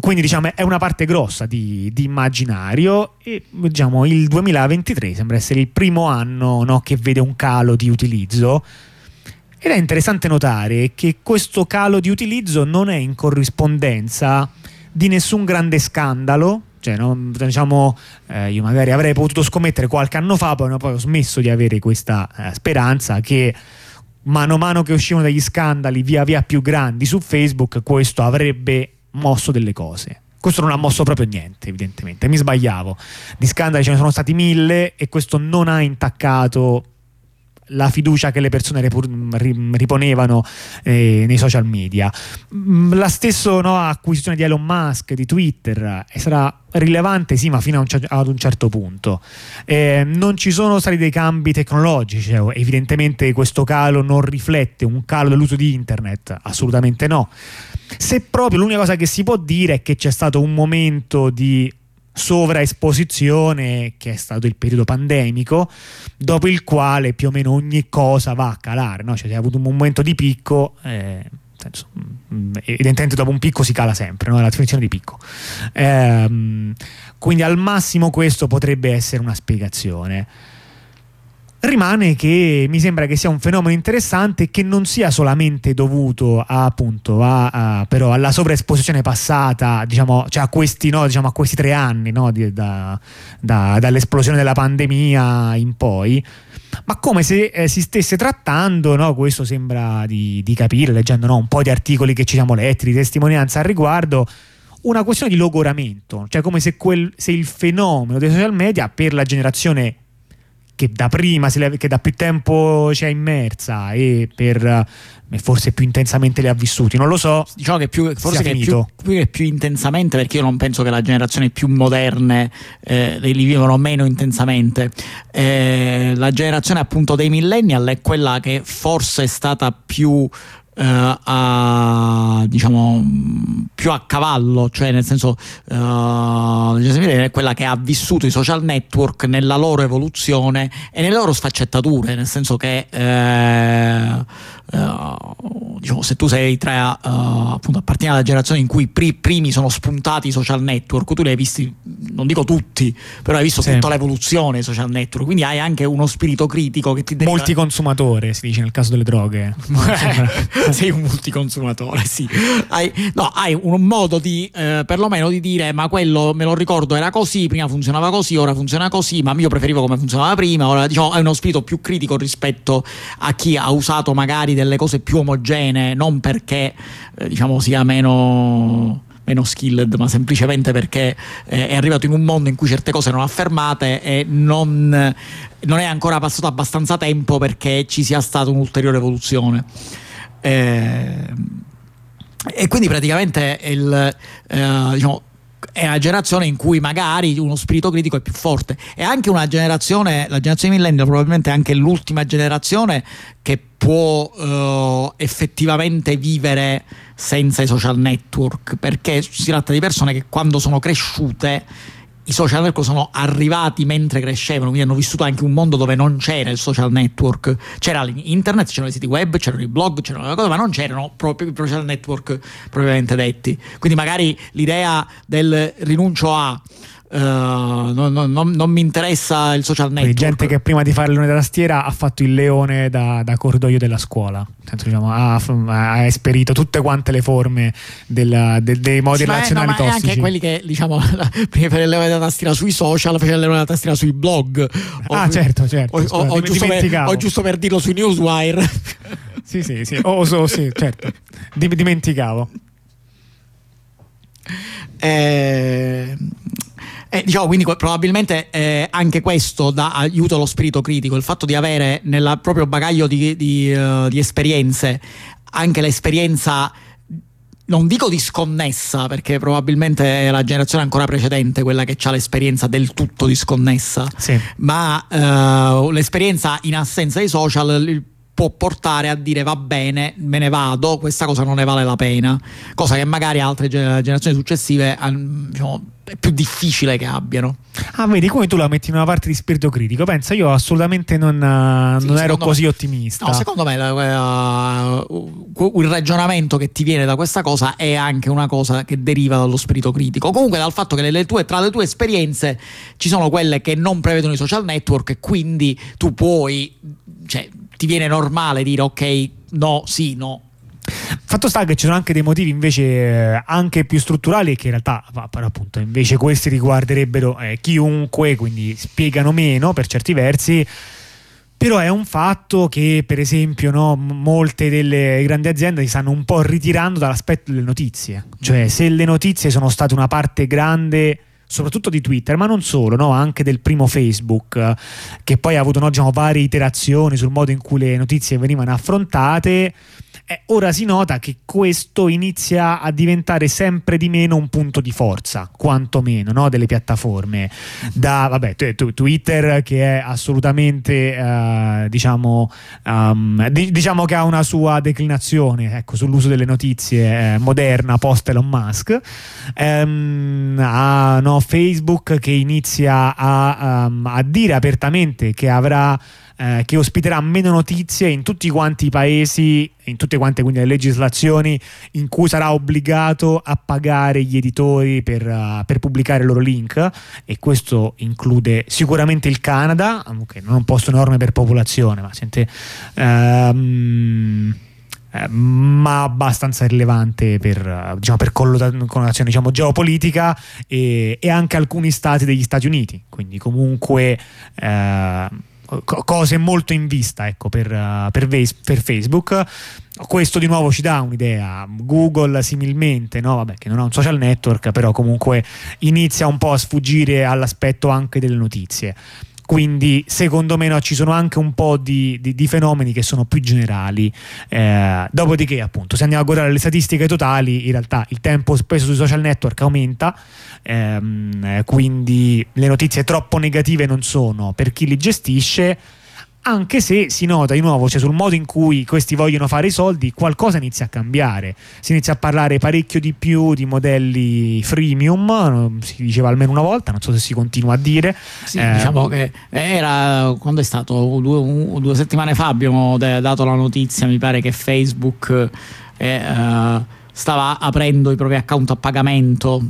quindi diciamo è una parte grossa di, di immaginario e diciamo il 2023 sembra essere il primo anno no, che vede un calo di utilizzo ed è interessante notare che questo calo di utilizzo non è in corrispondenza di nessun grande scandalo cioè, no, diciamo, eh, io magari avrei potuto scommettere qualche anno fa, no, poi ho smesso di avere questa eh, speranza che mano a mano che uscivano degli scandali via via più grandi su Facebook, questo avrebbe mosso delle cose. Questo non ha mosso proprio niente, evidentemente. Mi sbagliavo. Di scandali ce ne sono stati mille e questo non ha intaccato la fiducia che le persone riponevano eh, nei social media. Mm, la stessa no, acquisizione di Elon Musk, di Twitter, eh, sarà rilevante, sì, ma fino ad un certo punto. Eh, non ci sono stati dei cambi tecnologici, cioè, evidentemente questo calo non riflette un calo dell'uso di internet, assolutamente no. Se proprio l'unica cosa che si può dire è che c'è stato un momento di sovraesposizione che è stato il periodo pandemico dopo il quale più o meno ogni cosa va a calare no? cioè si è avuto un momento di picco eh, senso, mm, evidentemente dopo un picco si cala sempre no? la definizione di picco eh, quindi al massimo questo potrebbe essere una spiegazione rimane che mi sembra che sia un fenomeno interessante che non sia solamente dovuto a, appunto a, a, però alla sovraesposizione passata diciamo, cioè a, questi, no, diciamo, a questi tre anni no, di, da, da, dall'esplosione della pandemia in poi ma come se eh, si stesse trattando, no, questo sembra di, di capire leggendo un po' di articoli che ci siamo letti, di testimonianza al riguardo, una questione di logoramento, cioè come se, quel, se il fenomeno dei social media per la generazione che da prima, che da più tempo ci è immersa e per eh, forse più intensamente li ha vissuti, non lo so. Diciamo che più, forse che più, più, più, intensamente, perché io non penso che la generazione più moderne eh, li vivono meno intensamente. Eh, la generazione appunto dei millennial è quella che forse è stata più a, diciamo più a cavallo, cioè nel senso uh, è quella che ha vissuto i social network nella loro evoluzione e nelle loro sfaccettature, nel senso che uh, Uh, diciamo, se tu sei tra uh, appunto appartieni alla generazione in cui i primi sono spuntati i social network, tu li hai visti, non dico tutti, però hai visto sì. tutta l'evoluzione dei social network, quindi hai anche uno spirito critico che ti deriva... Multiconsumatore si dice nel caso delle droghe. sei un multiconsumatore, sì. Hai, no, hai un modo di eh, perlomeno di dire ma quello me lo ricordo era così, prima funzionava così, ora funziona così, ma io preferivo come funzionava prima, ora diciamo hai uno spirito più critico rispetto a chi ha usato magari delle cose più omogenee, non perché eh, diciamo sia meno meno skilled, ma semplicemente perché eh, è arrivato in un mondo in cui certe cose erano affermate e non, non, è ancora passato abbastanza tempo perché ci sia stata un'ulteriore evoluzione. Eh, e quindi praticamente il, eh, diciamo, è una generazione in cui magari uno spirito critico è più forte. È anche una generazione, la generazione millennial probabilmente è anche l'ultima generazione che può uh, effettivamente vivere senza i social network, perché si tratta di persone che quando sono cresciute i social network sono arrivati mentre crescevano, quindi hanno vissuto anche un mondo dove non c'era il social network, c'era l'internet, c'erano i siti web, c'erano i blog, c'erano le cose, ma non c'erano proprio i social network propriamente detti. Quindi magari l'idea del rinuncio a Uh, non, non, non, mi interessa il social network. Quindi gente che prima di fare il leone da tastiera ha fatto il leone da, da corridoio della scuola, Senso, diciamo, ha, ha, esperito tutte quante le forme della, de, dei modi sì, relazionali no, tossici. anche quelli che diciamo prima di fare il leone da tastiera sui social, facevano il leone da tastiera sui blog. O, ah, certo, certo. O, o, o, giusto per, o, giusto per, dirlo sui newswire. sì, sì, sì. O, so, sì, certo. Dimenticavo. Eh Eh, diciamo, quindi probabilmente eh, anche questo dà aiuto allo spirito critico, il fatto di avere nel proprio bagaglio di, di, eh, di esperienze anche l'esperienza non dico disconnessa, perché probabilmente è la generazione ancora precedente quella che ha l'esperienza del tutto disconnessa, Sì. ma eh, l'esperienza in assenza dei social può portare a dire va bene, me ne vado, questa cosa non ne vale la pena, cosa che magari altre ge- generazioni successive diciamo, è più difficile che abbiano. Ah, vedi come tu la metti in una parte di spirito critico. Pensa, io assolutamente non, eh, Sì, non ero così me- ottimista. No, secondo me eh, il ragionamento che ti viene da questa cosa è anche una cosa che deriva dallo spirito critico. Comunque dal fatto che le- le tue- tra le tue esperienze ci sono quelle che non prevedono i social network e quindi tu puoi, cioè ti viene normale dire ok, no, sì, no. Fatto sta che ci sono anche dei motivi invece eh, anche più strutturali che in realtà appunto invece questi riguarderebbero eh, chiunque, quindi spiegano meno per certi versi. Però è un fatto che, per esempio, no, molte delle grandi aziende si stanno un po' ritirando dall'aspetto delle notizie. Cioè, se le notizie sono state una parte grande, soprattutto di Twitter, ma non solo, no, anche del primo Facebook, che poi ha avuto no, diciamo, varie iterazioni sul modo in cui le notizie venivano affrontate. Eh, ora si nota che questo inizia a diventare sempre di meno un punto di forza, quantomeno, no, delle piattaforme. Da, vabbè, tu- tu- Twitter che è assolutamente, eh, diciamo, um, di- diciamo che ha una sua declinazione ecco, sull'uso delle notizie eh, moderna post Elon Musk. Ehm, ha, no, Facebook che inizia a, um, a dire apertamente che avrà eh, che ospiterà meno notizie in tutti quanti i paesi, in tutte quante quindi le legislazioni in cui sarà obbligato a pagare gli editori per, eh, per pubblicare i loro link. E questo include sicuramente il Canada, che non ho posto norme per popolazione, ma sente... eh, ma abbastanza rilevante per, diciamo, per connotazione diciamo, geopolitica e, e anche alcuni stati degli Stati Uniti, quindi comunque eh, cose molto in vista ecco, per, per per Facebook. Questo di nuovo ci dà un'idea. Google similmente, no? Vabbè, che non ha un social network, però comunque inizia un po' a sfuggire all'aspetto anche delle notizie. Quindi secondo me no, ci sono anche un po' di, di- di fenomeni che sono più generali. Eh, dopodiché, appunto, se andiamo a guardare le statistiche totali, in realtà il tempo speso sui social network aumenta, ehm, eh, quindi le notizie troppo negative non sono per chi li gestisce. Anche se si nota di nuovo, cioè sul modo in cui questi vogliono fare i soldi, qualcosa inizia a cambiare. Si inizia a parlare parecchio di più di modelli freemium, si diceva almeno una volta, non so se si continua a dire. Sì, Eh, diciamo che era quando è stato due, un- due settimane fa abbiamo dato la notizia, mi pare che Facebook eh, eh, stava aprendo i propri account a pagamento.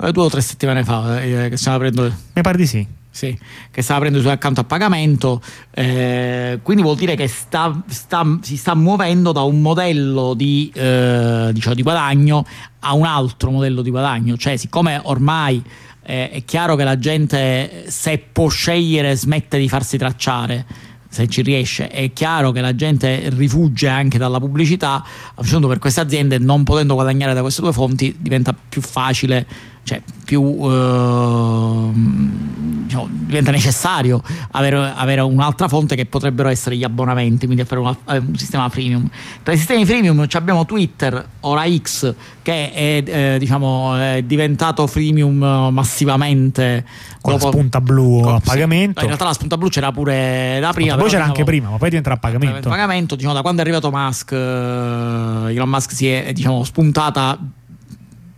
eh, Due o tre settimane fa eh, che stiamo aprendo Mi pare di sì. Sì, che stava aprendo i suoi account a pagamento, eh, quindi vuol dire che sta- sta- si sta muovendo da un modello di, eh, diciamo, di guadagno a un altro modello di guadagno, cioè siccome ormai eh, è chiaro che la gente se può scegliere smette di farsi tracciare. Se ci riesce, è chiaro che la gente rifugge anche dalla pubblicità. A un certo punto, per queste aziende, non potendo guadagnare da queste due fonti, diventa più facile, cioè più ehm, diciamo, diventa necessario avere, avere un'altra fonte che potrebbero essere gli abbonamenti, quindi fare una- eh, un sistema freemium. Tra i sistemi freemium abbiamo Twitter, ora X, che è, eh, diciamo, è diventato freemium eh, massivamente Con dopo- la spunta blu con- a sì. pagamento. In realtà la spunta blu c'era pure da prima. poi c'era anche diciamo, prima, ma poi diventerà a pagamento. pagamento, diciamo, da quando è arrivato Musk, eh, Elon Musk si è diciamo, spuntata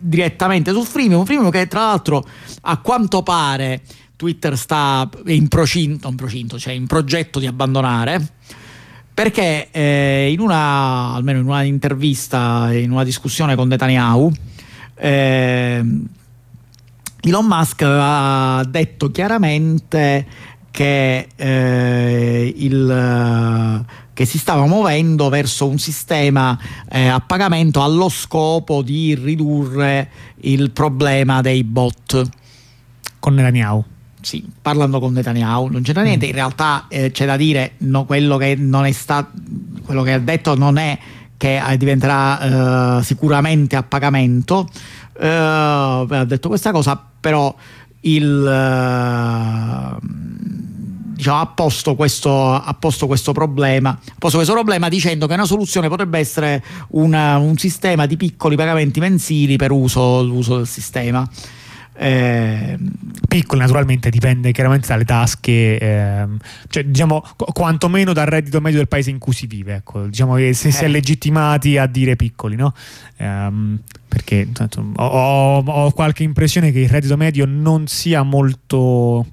direttamente sul freemium, freemium che tra l'altro a quanto pare Twitter sta in procinto, in procinto, cioè in progetto di abbandonare perché eh, in una almeno in una intervista, in una discussione con Netanyahu eh, Elon Musk ha detto chiaramente che, eh, il, che si stava muovendo verso un sistema eh, a pagamento allo scopo di ridurre il problema dei bot. Con Netanyahu. Sì, parlando con Netanyahu non c'era niente, in realtà eh, c'è da dire no, quello che non è stato quello che ha detto non è che eh, diventerà eh, sicuramente a pagamento. Eh, ha detto questa cosa, però il, eh, diciamo, ha, posto questo, ha posto questo problema, ha posto questo problema dicendo che una soluzione potrebbe essere una- un sistema di piccoli pagamenti mensili per uso, l'uso del sistema. Eh, piccoli naturalmente dipende chiaramente dalle tasche ehm, cioè diciamo qu- quantomeno dal reddito medio del paese in cui si vive ecco diciamo che se si è Eh. legittimati a dire piccoli no Ehm, perché intanto, ho, ho- ho qualche impressione che il reddito medio non sia molto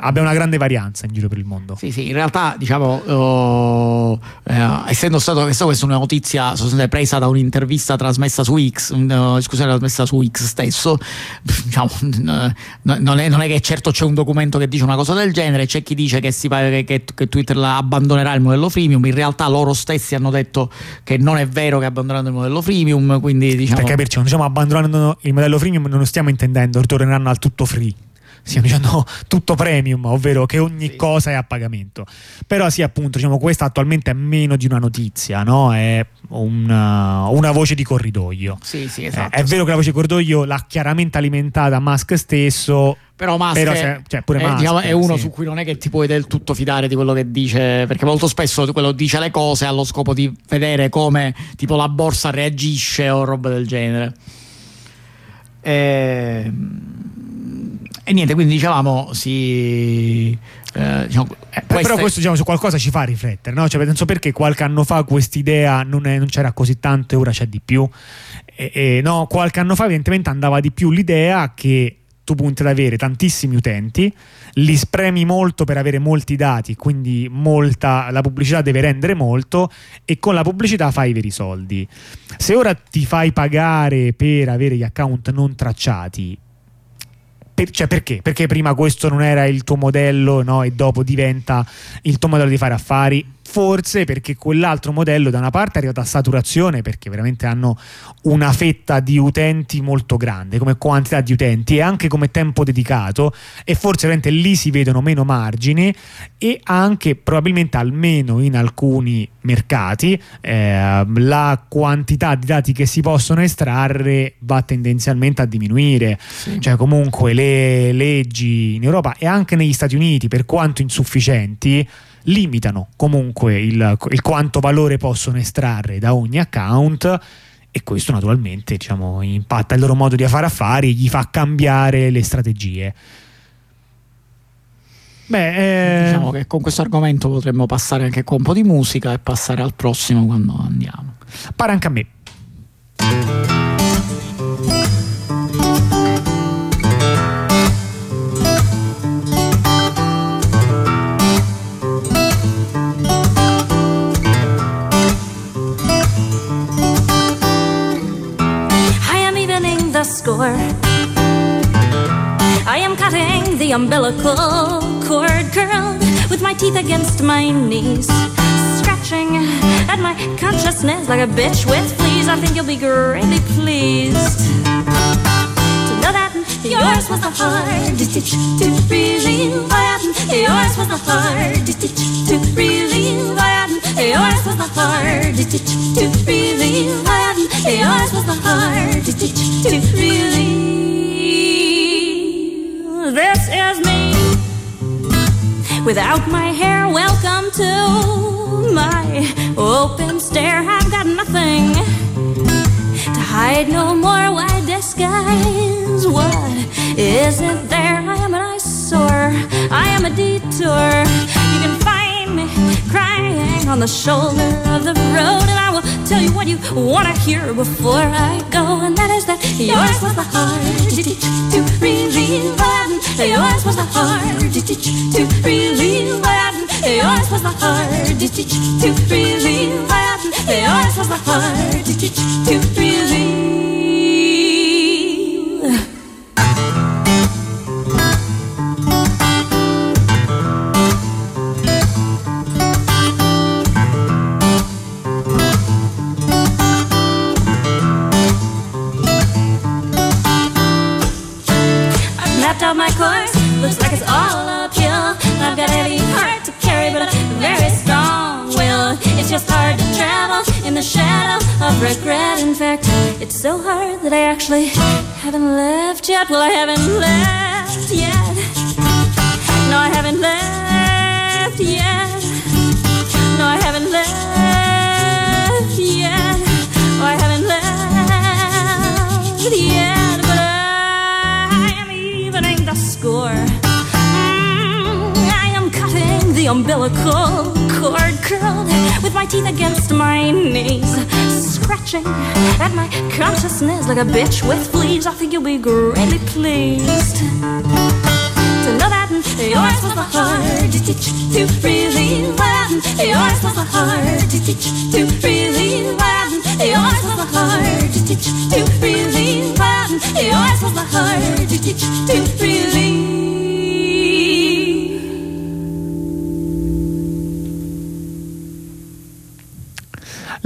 abbia una grande varianza in giro per il mondo. Sì, sì, in realtà diciamo, oh, eh, essendo stato questa questa è una notizia presa da un'intervista trasmessa su X, una discussione trasmessa su X stesso, diciamo, n- non, è, non è che certo c'è un documento che dice una cosa del genere, c'è chi dice che, si che, che- Twitter abbandonerà il modello freemium, in realtà loro stessi hanno detto che non è vero che abbandoneranno il modello freemium, quindi diciamo... per capirci non diciamo abbandonando il modello freemium non stiamo intendendo ritorneranno al tutto free stiamo dicendo tutto premium ovvero che ogni Sì. cosa è a pagamento però sì appunto diciamo questa attualmente è meno di una notizia no? è una, una voce di corridoio Sì, sì, Eh, esatto. è vero che la voce di corridoio l'ha chiaramente alimentata Musk stesso Però Musk, Però è, se- cioè, pure è, Musk, diciamo, è uno sì. su cui non è che ti puoi del tutto fidare di quello che dice, perché molto spesso quello dice le cose allo scopo di vedere come tipo la borsa reagisce o roba del genere. E, e niente, quindi dicevamo, si. eh, diciamo, eh, Eh, però queste- questo diciamo, su qualcosa ci fa riflettere, no? Cioè, non so perché qualche anno fa quest'idea non, è- non c'era così tanto e ora c'è di più. E, e, no, qualche anno fa evidentemente andava di più l'idea che tu punti ad avere tantissimi utenti, li spremi molto per avere molti dati, quindi molta, la pubblicità deve rendere molto e con la pubblicità fai i veri soldi. Se ora ti fai pagare per avere gli account non tracciati, per- cioè perché? Perché prima questo non era il tuo modello no? e dopo diventa il tuo modello di fare affari? Forse perché quell'altro modello da una parte è arrivato a saturazione perché veramente hanno una fetta di utenti molto grande come quantità di utenti e anche come tempo dedicato e forse veramente lì si vedono meno margini e anche probabilmente almeno in alcuni mercati eh, la quantità di dati che si possono estrarre va tendenzialmente a diminuire. Cioè comunque le leggi in Europa e anche negli Stati Uniti per quanto insufficienti limitano comunque il, il quanto valore possono estrarre da ogni account e questo naturalmente diciamo, impatta il loro modo di fare affari gli fa cambiare le strategie beh eh, Diciamo che con questo argomento potremmo passare anche con un po' di musica e passare al prossimo quando andiamo. pare anche a me score. I am cutting the umbilical cord, curled with my teeth against my knees, scratching at my consciousness like a bitch with fleas. I think you'll be greatly pleased to know that yours was the hardest to relieve. Yours was the hardest to relieve. Yours oh, was the hardest to relieve. Yours oh, was the hardest to relieve. This is me without my hair. Welcome to my open stare. I've got nothing to hide no more. Why disguise what isn't there? I am an eyesore. I am a detour. Me crying on the shoulder of the road, and I will tell you what you want to hear before I go, and that is that yours was the hardest to relieve. Yours was the hardest to relieve. Yours was the hardest to relieve. Yours was the hardest to relieve. I've left. Well, I haven't left yet. No, I haven't left yet. No, I haven't left yet. Oh, I haven't left yet. But I am evening the score. Mm, I am cutting the umbilical cord curled with my teeth against my knees, scratching at my consciousness like a bitch with fleas. I think you'll be greatly pleased to know that yours was the heart to teach to really learn. Yours was the heart to teach to really learn. Yours was the heart to teach to really learn. Yours was the heart to teach to really.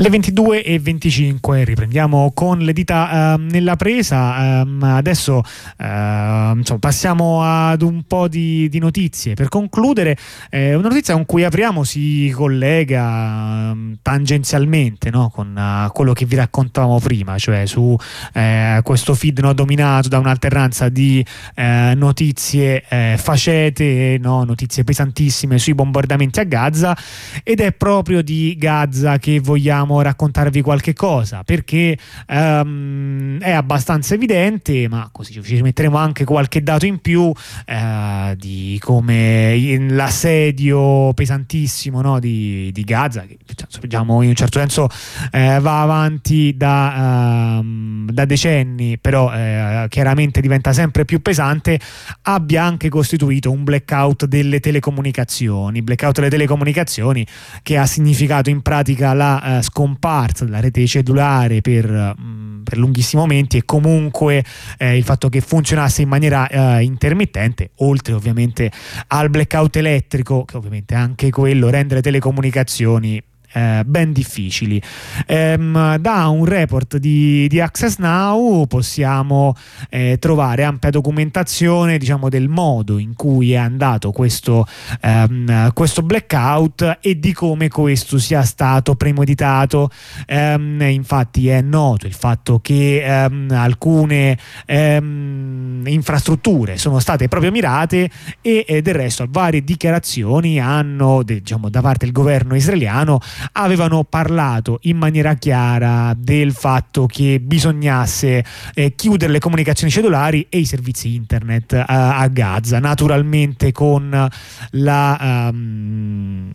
Le 22 e 25 riprendiamo con le dita ehm, nella presa. Ehm, adesso ehm, insomma, passiamo ad un po' di, di notizie. Per concludere, eh, una notizia con cui apriamo si collega ehm, tangenzialmente no? con eh, quello che vi raccontavamo prima, cioè su eh, questo feed no, dominato da un'alternanza di eh, notizie eh, facete, no? notizie pesantissime sui bombardamenti a Gaza ed è proprio di Gaza che vogliamo raccontarvi qualche cosa perché ehm, è abbastanza evidente ma così ci metteremo anche qualche dato in più eh, di come l'assedio pesantissimo no, di, di Gaza che diciamo in un certo senso eh, va avanti da, ehm, da decenni però eh, chiaramente diventa sempre più pesante abbia anche costituito un blackout delle telecomunicazioni. Blackout delle telecomunicazioni che ha significato in pratica la eh, scomparsa della rete cellulare per, mh, per lunghissimi momenti e comunque eh, il fatto che funzionasse in maniera eh, intermittente, oltre ovviamente al blackout elettrico, che ovviamente anche quello rende le telecomunicazioni eh, ben difficili. Ehm, da un report di, di Access Now possiamo eh, trovare ampia documentazione diciamo, del modo in cui è andato questo, ehm, questo blackout e di come questo sia stato premeditato. Ehm, infatti è noto il fatto che ehm, alcune ehm, infrastrutture sono state proprio mirate e eh, del resto varie dichiarazioni hanno diciamo, da parte del governo israeliano avevano parlato in maniera chiara del fatto che bisognasse eh, chiudere le comunicazioni cellulari e i servizi internet eh, a Gaza, naturalmente con la... ehm,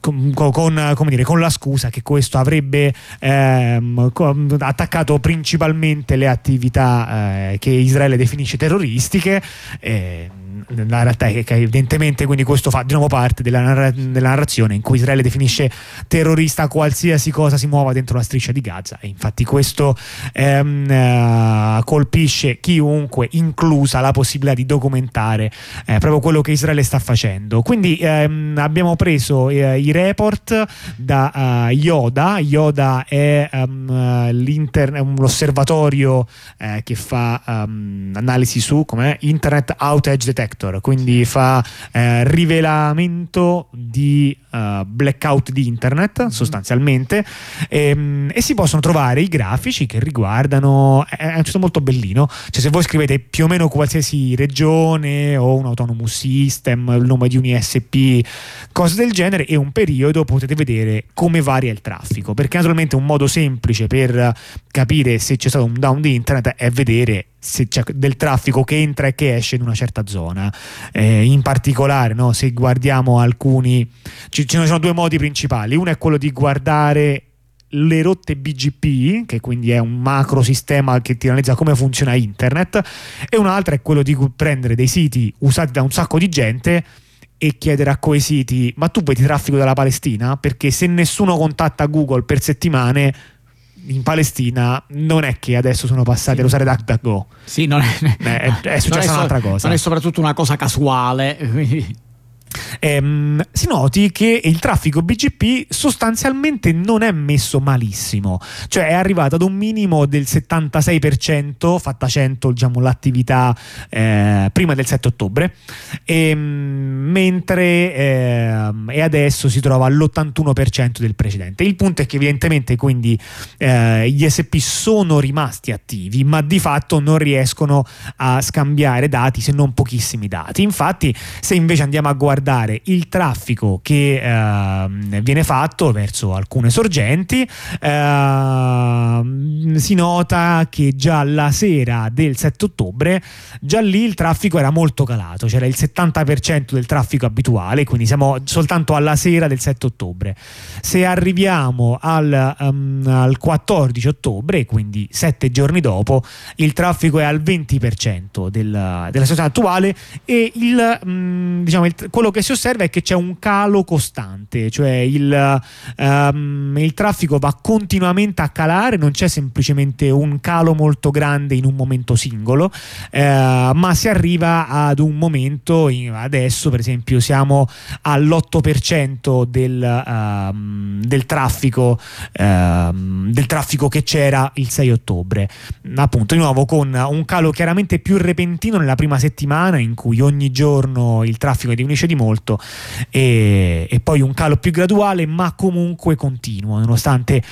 con, con- dire, con la scusa che questo avrebbe ehm, attaccato principalmente le attività eh, che Israele definisce terroristiche. eh, la realtà è che evidentemente quindi questo fa di nuovo parte della, narra- della narrazione in cui Israele definisce terrorista qualsiasi cosa si muova dentro la striscia di Gaza. E infatti questo ehm, eh, colpisce chiunque inclusa la possibilità di documentare eh, proprio quello che Israele sta facendo. Quindi ehm, abbiamo preso eh, i report da eh, Yoda. Yoda è ehm, l'inter- è un osservatorio eh, che fa ehm, analisi su com'è? Internet Outage Detector quindi fa eh, rivelamento di eh, blackout di internet sostanzialmente ehm, e si possono trovare i grafici che riguardano è è tutto molto bellino. Cioè se voi scrivete più o meno qualsiasi regione o un autonomous system il nome di un ISP cose del genere e un periodo potete vedere come varia il traffico. Perché naturalmente un modo semplice per capire se c'è stato un down di internet è vedere se c'è del traffico che entra e che esce in una certa zona Eh, in particolare no, se guardiamo alcuni ci, ne sono due modi principali uno è quello di guardare le rotte BGP, che quindi è un macro sistema che ti analizza come funziona internet, e un altro è quello di prendere dei siti usati da un sacco di gente e chiedere a quei siti: ma tu vedi traffico dalla Palestina? Perché se nessuno contatta Google per settimane in Palestina, non è che adesso sono passati ad usare DuckDuckGo. Sì, non è, Eh, è- è successa so- un'altra cosa. Non è soprattutto una cosa casuale. quindi- ehm, si noti che il traffico BGP sostanzialmente non è messo malissimo, cioè è arrivato ad un minimo del 76%, fatta 100 diciamo, l'attività eh, prima del 7 ottobre, ehm, mentre ehm, e adesso si trova all'81% del precedente. Il punto è che evidentemente quindi eh, gli SP sono rimasti attivi, ma di fatto non riescono a scambiare dati se non pochissimi dati. Infatti, se invece andiamo a guardare il traffico che eh, viene fatto verso alcune sorgenti, eh, si nota che già la sera del 7 ottobre, già lì il traffico era molto calato, c'era il 70% del traffico abituale, quindi siamo soltanto alla sera del 7 ottobre. Se arriviamo al, um, al 14 ottobre, quindi sette giorni dopo, il traffico è al 20% del, della situazione attuale e il, um, diciamo, il, quello che si osserva è che c'è un calo costante, cioè il, um, il traffico va continuamente a calare, non c'è semplicemente un calo molto grande in un momento singolo, eh, ma si arriva ad un momento, adesso per esempio siamo all'8% del, um, del, traffico, um, del traffico che c'era il 6 ottobre, appunto di nuovo con un calo chiaramente più repentino nella prima settimana in cui ogni giorno il traffico diminuisce di molto e, e poi un calo più graduale ma comunque continuo nonostante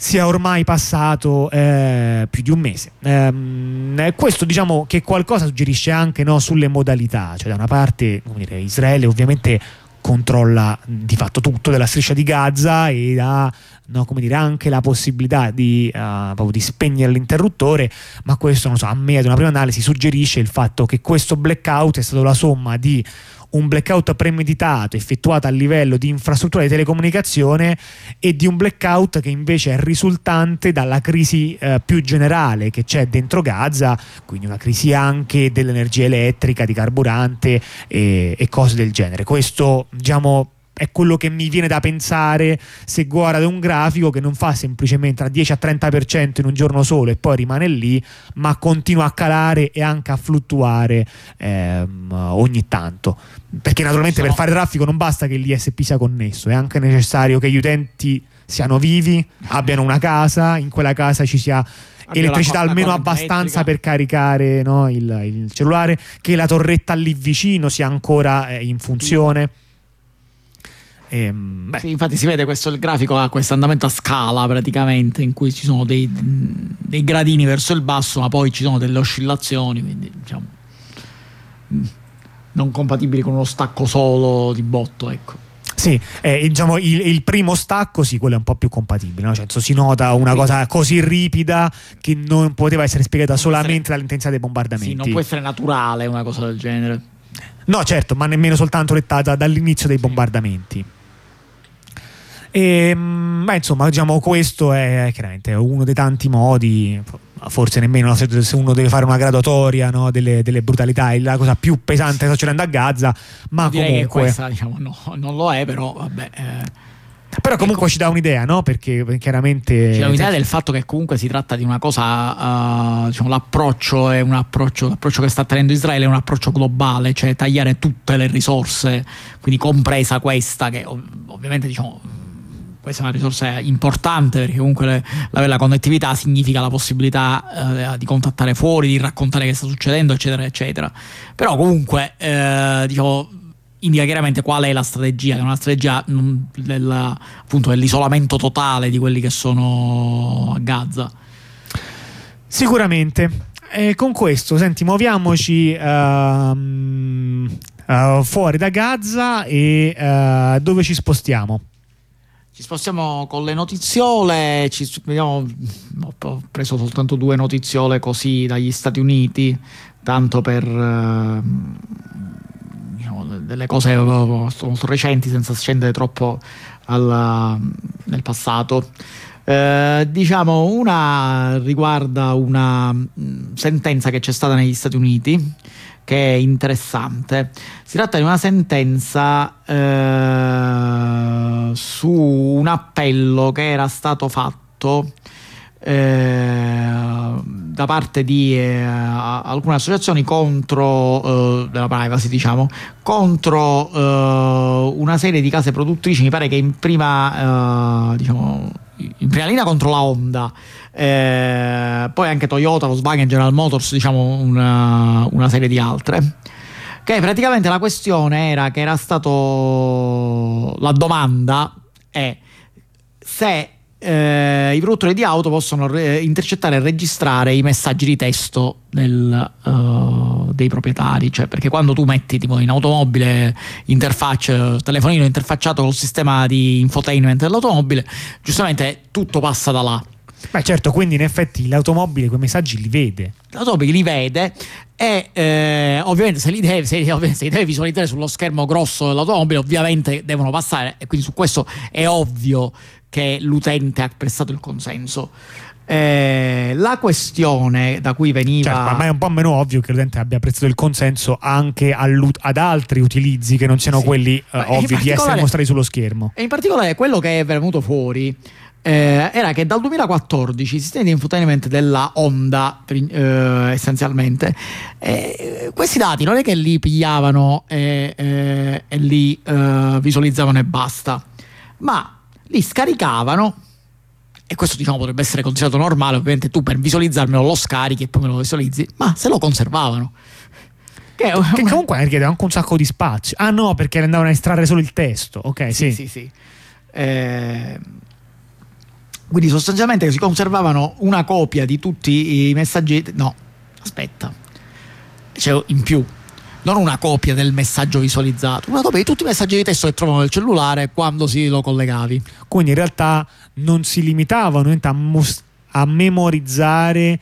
sia ormai passato eh, più di un mese. Eh, questo diciamo che qualcosa suggerisce anche no, sulle modalità, cioè da una parte dire, Israele ovviamente controlla di fatto tutto della striscia di Gaza e ha no, dire, anche la possibilità di, uh, di, spegnere l'interruttore, ma questo so, a me ad una prima analisi suggerisce il fatto che questo blackout è stato la somma di un blackout premeditato effettuato a livello di infrastruttura di telecomunicazione e di un blackout che invece è risultante dalla crisi eh, più generale che c'è dentro Gaza, quindi una crisi anche dell'energia elettrica, di carburante e, e cose del genere. Questo diciamo è quello che mi viene da pensare se guardo un grafico che non fa semplicemente tra 10 a 30% in un giorno solo e poi rimane lì, ma continua a calare e anche a fluttuare ehm, ogni tanto. Perché naturalmente per fare traffico non basta che l'ISP sia connesso, è anche necessario che gli utenti siano vivi, abbiano una casa, in quella casa ci sia elettricità almeno abbastanza elettrica. per caricare no, il, il, cellulare, che la torretta lì vicino sia ancora eh, in funzione. Ehm, sì, infatti si vede questo il grafico ha questo andamento a scala praticamente in cui ci sono dei, dei, gradini verso il basso ma poi ci sono delle oscillazioni quindi diciamo non compatibili con uno stacco solo di botto ecco sì, eh, diciamo il, il, primo stacco sì, quello è un po' più compatibile, no? cioè, si nota una cosa così ripida che non poteva essere spiegata non solamente essere... dall'intensità dei bombardamenti. Sì, non può essere naturale una cosa del genere. No, certo, ma nemmeno soltanto dettata dall'inizio dei bombardamenti. E, ehm, ma insomma, diciamo, questo è chiaramente uno dei tanti modi, forse nemmeno se, uno deve fare una graduatoria no, delle, delle, brutalità, è la cosa più pesante che sta succedendo a Gaza, ma Direi comunque... questa, diciamo, no, non lo è, però vabbè... Eh. Però comunque ecco, ci dà un'idea, no? Perché chiaramente. Ci dà un'idea del fatto che comunque si tratta di una cosa. Uh, diciamo, l'approccio è un approccio, l'approccio che sta tenendo Israele è un approccio globale, cioè tagliare tutte le risorse, quindi compresa questa, che ovviamente diciamo questa è una risorsa importante perché comunque le, la, la, connettività significa la possibilità eh, di contattare fuori, di raccontare che sta succedendo, eccetera, eccetera. Però comunque, eh, diciamo, indica chiaramente qual è la strategia, che è una strategia del, appunto, dell'isolamento totale di quelli che sono a Gaza. Sicuramente. E con questo, senti, muoviamoci uh, uh, fuori da Gaza e uh, dove ci spostiamo? Ci spostiamo con le notiziole, ci, vediamo, ho preso soltanto due notiziole così dagli Stati Uniti, tanto per eh, diciamo, delle cose molto recenti senza scendere troppo alla, nel passato. Eh, diciamo una riguarda una sentenza che c'è stata negli Stati Uniti che è interessante. Si tratta di una sentenza eh, su un appello che era stato fatto eh, da parte di eh, alcune associazioni contro eh, della privacy, diciamo, contro eh, una serie di case produttrici, mi pare che in prima, eh, diciamo, in prima linea contro la Honda, eh, poi anche Toyota, Volkswagen, General Motors, diciamo una, una serie di altre. Che praticamente la questione era che era stato la domanda è se eh, i produttori di auto possono re- intercettare e registrare i messaggi di testo del, uh, dei proprietari, cioè perché quando tu metti tipo in automobile interfaccia, telefonino interfacciato col sistema di infotainment dell'automobile, giustamente tutto passa da là. Beh, certo, quindi in effetti l'automobile quei messaggi li vede. L'automobile li vede e eh, ovviamente se li, deve, se, se li deve visualizzare sullo schermo grosso dell'automobile, ovviamente devono passare e quindi su questo è ovvio che l'utente ha prestato il consenso. Eh, la questione da cui veniva. Certo, ma è un po' meno ovvio che l'utente abbia prestato il consenso anche ad altri utilizzi che non siano sì. quelli uh, ovvi di essere mostrati sullo schermo. E in particolare quello che è venuto fuori. Eh, era che dal 2014 i sistemi di infotainment della Honda eh, essenzialmente eh, questi dati non è che li pigliavano e li eh, visualizzavano e basta ma li scaricavano e questo diciamo potrebbe essere considerato normale, ovviamente tu per visualizzarmelo lo scarichi e poi me lo visualizzi, ma se lo conservavano. Che, che comunque richiede anche un sacco di spazio. Ah no, perché andavano a estrarre solo il testo. Ok, sì. Sì, sì, sì. Eh, quindi sostanzialmente si conservavano una copia di tutti i messaggi. No, aspetta, c'è in più non una copia del messaggio visualizzato, una copia di tutti i messaggi di testo che trovano nel cellulare quando si lo collegavi. Quindi in realtà non si limitavano a, mos- a memorizzare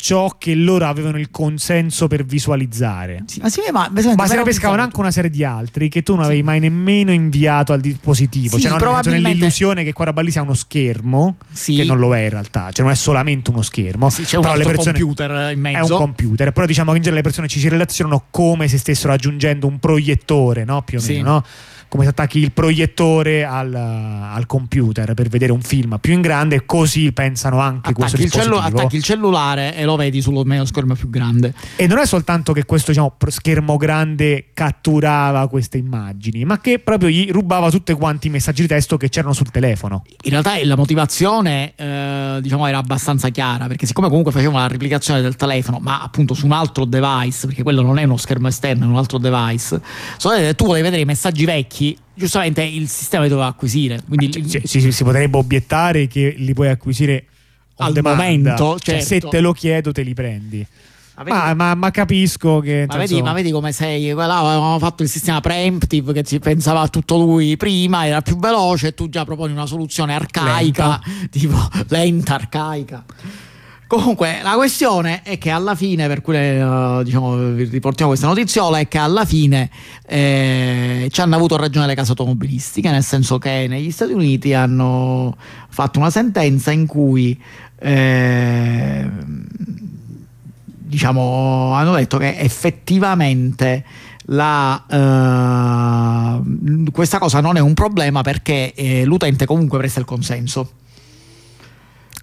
ciò che loro avevano il consenso per visualizzare. Sì, ma, sì, ma, ma se ne pescavano anche una serie di altri che tu non avevi sì. mai nemmeno inviato al dispositivo. Sì, cioè, non probabilmente... nell'illusione che qua roba lì sia uno schermo, che non lo è in realtà, cioè non è solamente uno schermo. Sì, c'è un altro persone... computer in mezzo. È un computer, però diciamo che in genere le persone ci si relazionano come se stessero aggiungendo un proiettore, no? Più o meno, no? Come se attacchi il proiettore al, al, computer per vedere un film più in grande, così pensano anche attacchi questo il cellu- attacchi il cellulare e lo vedi sullo schermo più grande. E non è soltanto che questo diciamo, schermo grande catturava queste immagini, ma che proprio gli rubava tutti quanti i messaggi di testo che c'erano sul telefono. In realtà la motivazione eh, diciamo, era abbastanza chiara, perché siccome comunque facevano la replicazione del telefono, ma appunto su un altro device, perché quello non è uno schermo esterno, è un altro device, tu volevi vedere i messaggi vecchi vecchi, giustamente il sistema li doveva acquisire. Quindi ah, si, si, si, potrebbe obiettare che li puoi acquisire al momento. Cioè, certo. se te lo chiedo, te li prendi. Ma, ma, ma, capisco che. Ma vedi, ma vedi, come sei? Là avevamo fatto il sistema preemptive che ci pensava a tutto lui prima, era più veloce, e tu già proponi una soluzione arcaica, lenta. tipo lenta, arcaica. Comunque, la questione è che alla fine, per cui uh, diciamo, riportiamo questa notiziola, è che alla fine eh, ci hanno avuto ragione le case automobilistiche, nel senso che negli Stati Uniti hanno fatto una sentenza in cui eh, diciamo, hanno detto che effettivamente la, uh, questa cosa non è un problema perché eh, l'utente comunque presta il consenso.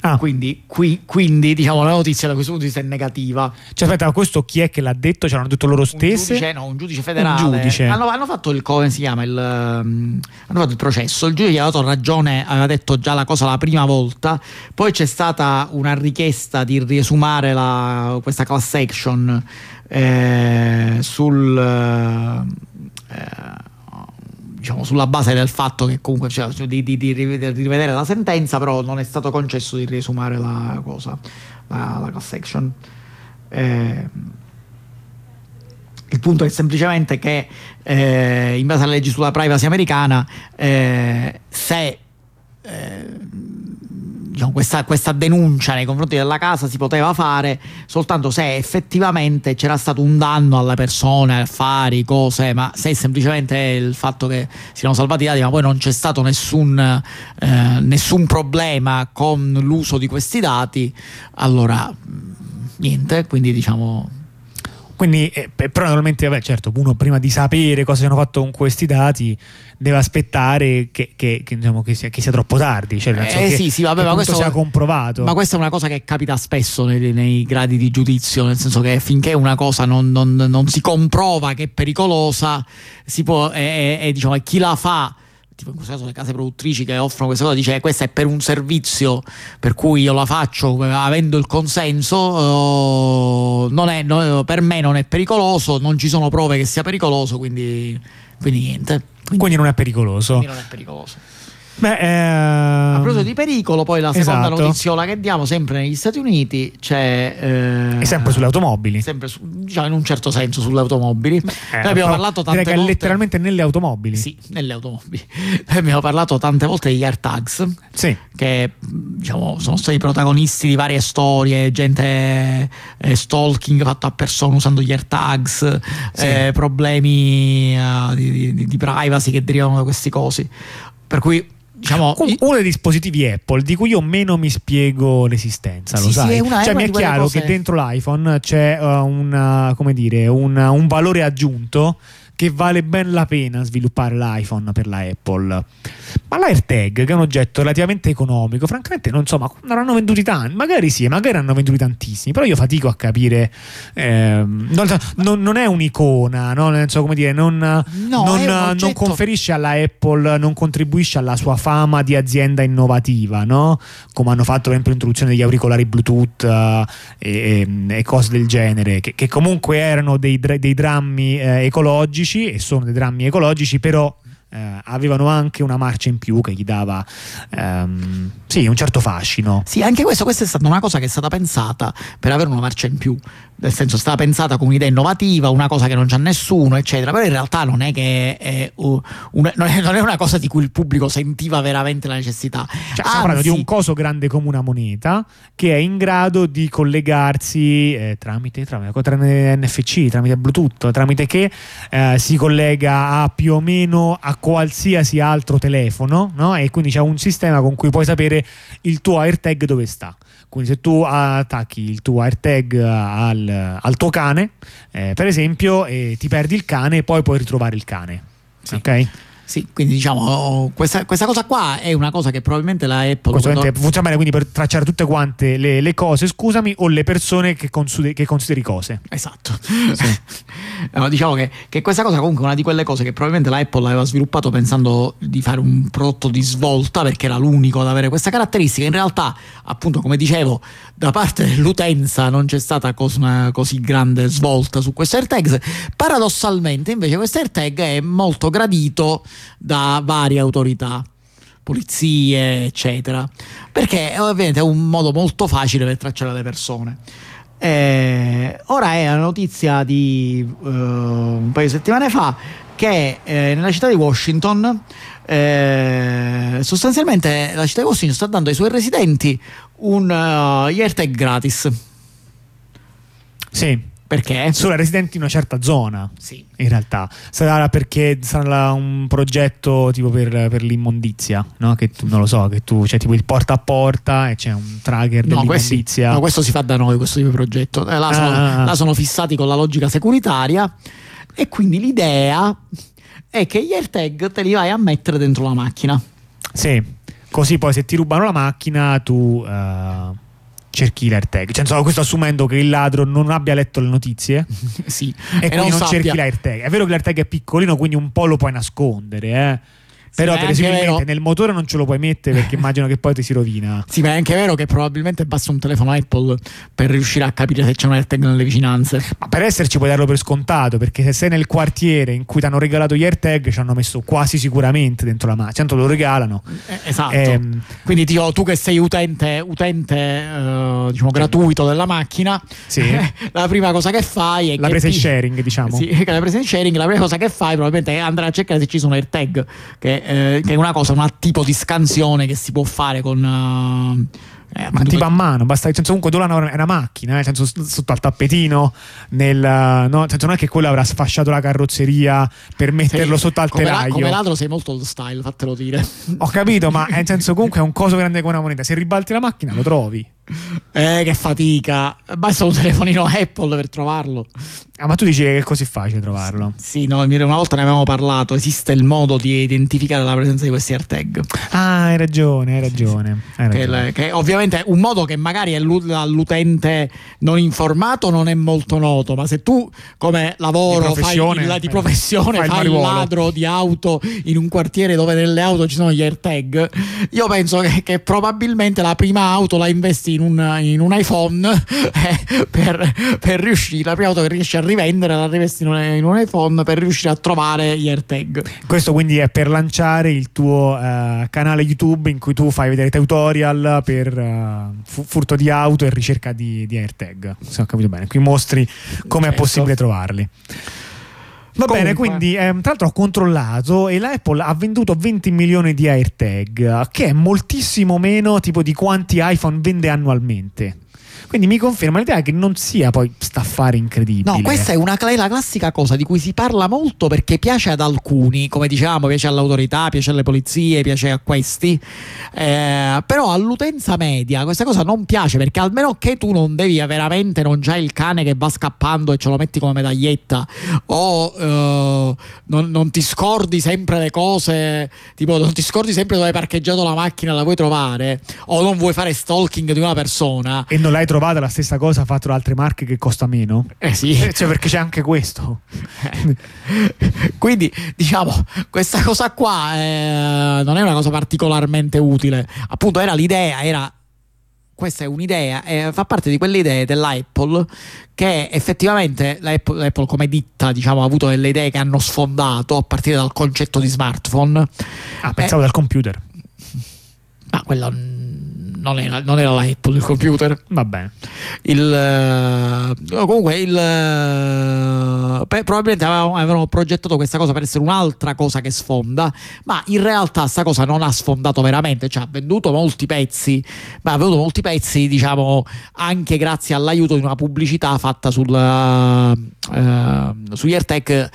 Ah. Quindi, qui, quindi, diciamo, la notizia da questo punto di vista è negativa. Cioè, aspetta, questo chi è che l'ha detto? Ce l'hanno detto loro stessi? Un giudice, no, un giudice federale. Un giudice. Hanno, hanno, fatto il come si chiama? Il, um, hanno fatto il processo. Il giudice ha dato ragione, aveva detto già la cosa la prima volta. Poi c'è stata una richiesta di riesumare la, questa class action eh, sul. Eh, diciamo, sulla base del fatto che comunque cioè, di, di, di, rivedere la sentenza, però non è stato concesso di riesumare la cosa, la, la class action. Eh, il punto è semplicemente che eh, in base alla legge sulla privacy americana, eh, se eh, diciamo, questa, questa, denuncia nei confronti della casa si poteva fare soltanto se effettivamente c'era stato un danno alla persona, affari, cose, ma se semplicemente il fatto che siano salvati i dati, ma poi non c'è stato nessun, eh, nessun problema con l'uso di questi dati, allora niente, quindi diciamo Quindi, eh, pe- però normalmente, vabbè, certo, uno prima di sapere cosa si hanno fatto con questi dati deve aspettare che, che- che, diciamo, che sia, che sia troppo tardi, cioè Eh, che, sì, sì, vabbè, ma questo- sia comprovato. Ma questa è una cosa che capita spesso nei, nei gradi di giudizio, nel senso che finché una cosa non, non- non si comprova che è pericolosa, si può, e, e- e, diciamo, chi la fa, tipo in questo caso le case produttrici che offrono questa cosa, dice "Eh, questa è per un servizio per cui io la faccio eh, avendo il consenso, eh, non è- no, per me non è pericoloso, non ci sono prove che sia pericoloso, quindi, quindi niente. Quindi, Quindi non è pericoloso. quindi non è pericoloso. Beh, eh, A proposito di pericolo, poi la seconda Esatto. notiziola che diamo, sempre negli Stati Uniti, c'è. eh, è sempre sulle automobili. sempre su- diciamo in un certo senso sulle automobili. Eh, Noi abbiamo parlato tante direi che volte. letteralmente nelle automobili. Sì, nelle automobili. Noi abbiamo parlato tante volte degli AirTags, Sì. che diciamo, sono stati protagonisti di varie storie, gente eh, stalking fatto a persone usando gli AirTags, Sì. eh, problemi eh, di, di- di privacy che derivano da questi cosi. Per cui, diciamo. Uno dei dispositivi Apple di cui io meno mi spiego l'esistenza, lo Sì, sì, sai? è cioè, mi è chiaro cose- che dentro l'iPhone c'è uh, un, uh, come dire, un, un valore aggiunto che vale ben la pena sviluppare l'iPhone per la Apple. Ma l'AirTag, che è un oggetto relativamente economico, francamente non so, ma non hanno venduti tanti. Magari sì, magari hanno venduti tantissimi, però io fatico a capire. ehm, non, non- non è un'icona, no? Senso, come dire, non, non, è un non conferisce alla Apple, non contribuisce alla sua fama di azienda innovativa, no? Come hanno fatto per esempio l'introduzione degli auricolari Bluetooth eh, e, e- cose del genere, che, che comunque erano dei, dei drammi eh, ecologici e sono dei drammi ecologici, però eh, avevano anche una marcia in più che gli dava ehm, sì, un certo fascino. Sì, anche questo, questa è stata una cosa che è stata pensata per avere una marcia in più, nel senso è stata pensata come un'idea innovativa, una cosa che non c'ha nessuno, eccetera, però in realtà non è che è, uh, una, non, è, non è una cosa di cui il pubblico sentiva veramente la necessità. Cioè, parlando di Anzi, un coso grande come una moneta che è in grado di collegarsi eh, tramite, tramite, tramite NFC, tramite Bluetooth, tramite che eh, si collega a più o meno a qualsiasi altro telefono, no? E quindi c'è un sistema con cui puoi sapere il tuo AirTag dove sta. Quindi se tu attacchi il tuo AirTag al, al tuo cane, eh, per esempio, e ti perdi il cane, poi puoi ritrovare il cane. Sì. Ok? Sì, quindi diciamo, questa, questa cosa qua è una cosa che probabilmente la Apple... Quando- funziona bene quindi per tracciare tutte quante le, le cose, scusami, o le persone che, consideri, che consideri cose. Esatto. No, diciamo che, che questa cosa comunque è una di quelle cose che probabilmente la Apple aveva sviluppato pensando di fare un prodotto di svolta perché era l'unico ad avere questa caratteristica. In realtà, appunto, come dicevo, da parte dell'utenza non c'è stata cos- una così grande svolta su questo AirTags. Paradossalmente, invece, questo AirTag è molto gradito da varie autorità polizie, eccetera. Perché ovviamente è un modo molto facile per tracciare le persone. Eh, ora è la notizia di eh, un paio di settimane fa che eh, nella città di Washington eh, sostanzialmente la città di Washington sta dando ai suoi residenti un uh, AirTag gratis. Sì, Perché? solo residenti in una certa zona. Sì. In realtà sarà perché sarà un progetto tipo per, per l'immondizia, no? Che tu non lo so, che tu c'è tipo il porta a porta e c'è un tracker No, questi- dell'immondizia. no, questo si fa da noi, questo tipo di progetto. Eh, là, sono, Ah, ah, ah. là sono fissati con la logica securitaria e quindi l'idea è che gli AirTag te li vai a mettere dentro la macchina. Sì, così poi se ti rubano la macchina tu eh, cerchi l'AirTag. Cioè, insomma, questo assumendo che il ladro non abbia letto le notizie sì. e, quindi non, sappia- cerchi l'AirTag. È vero che l'AirTag è piccolino, quindi un po' lo puoi nascondere, eh. Però anche presumibilmente vero- nel motore non ce lo puoi mettere perché immagino che poi ti si rovina. Sì, ma è anche vero che probabilmente basta un telefono Apple per riuscire a capire se c'è un AirTag nelle vicinanze. Ma per esserci puoi darlo per scontato, perché se sei nel quartiere in cui ti hanno regalato gli AirTag, ci hanno messo quasi sicuramente dentro la macchina. Tanto lo regalano. Eh, esatto. Ehm, Quindi tipo, tu che sei utente, utente eh, diciamo, gratuito della macchina, Sì. la prima cosa che fai è la presa in ti- sharing, diciamo. Sì, la presa in sharing, la prima cosa che fai probabilmente è andare a cercare se ci sono AirTag, che, eh, che è una cosa, un tipo di scansione che si può fare con... eh, eh, Ma tipo a mano, basta, nel senso comunque tu è una macchina, eh, nel senso sotto al tappetino, nel, no, nel senso non è che quello avrà sfasciato la carrozzeria per metterlo Sì, sotto al come, la- telaio. come ladro sei molto old style, fatelo dire. Ho capito, ma nel senso comunque è un coso grande come una moneta. Se ribalti la macchina lo trovi. Eh, che fatica. Basta un telefonino Apple per trovarlo. Ah, ma tu dici che è così facile trovarlo? Sì, no, una volta ne avevamo parlato. Esiste il modo di identificare la presenza di questi AirTag. Ah, hai ragione, hai ragione. Hai Che, ragione. che ovviamente è un modo che magari all'utente non informato non è molto noto, ma se tu come lavoro Di professione, fai il, di eh, professione fai fai il ladro di auto in un quartiere dove nelle auto ci sono gli AirTag, io penso che, che probabilmente la prima auto la investi in un, in un iPhone eh, per, per riuscire, la prima auto che riesci a rivendere la rivesti in un, in un iPhone per riuscire a trovare gli AirTag. Questo quindi è per lanciare il tuo eh, canale YouTube in cui tu fai vedere tutorial per eh, fu- furto di auto e ricerca di, di AirTag. Se ho capito bene, qui mostri come è Certo. possibile trovarli. Va Comunque. bene, quindi ehm, tra l'altro ho controllato e la Apple ha venduto 20 milioni di AirTag, che è moltissimo meno tipo di quanti iPhone vende annualmente. Quindi mi conferma l'idea che non sia poi staffare incredibile. No, questa è una cla- la classica cosa di cui si parla molto perché piace ad alcuni, come dicevamo, piace all'autorità, piace alle polizie, piace a questi. Eh, però all'utenza media questa cosa non piace perché almeno che tu non devi veramente, non c'hai il cane che va scappando e ce lo metti come medaglietta o eh, non, non ti scordi sempre le cose, tipo non ti scordi sempre dove hai parcheggiato la macchina, la vuoi trovare o non vuoi fare stalking di una persona. E non l'hai trovata la stessa cosa fatto da altre marche che costa meno? Eh sì. Eh, Cioè, perché c'è anche questo. Quindi diciamo, questa cosa qua eh, non è una cosa particolarmente utile. Appunto, era l'idea, era. Questa è un'idea, eh, fa parte di quelle idee dell'Apple che effettivamente l'Apple, l'Apple come ditta diciamo, ha avuto delle idee che hanno sfondato a partire dal concetto di smartphone. Ah, pensavo dal computer. Ma quello non era, non era l'Apple il computer. Va bene. Il, eh, comunque il, eh, beh, probabilmente avevano, avevano progettato questa cosa per essere un'altra cosa che sfonda ma in realtà sta cosa non ha sfondato veramente cioè ha venduto molti pezzi ma ha venduto molti pezzi diciamo anche grazie all'aiuto di una pubblicità fatta sul, eh, sugli AirTag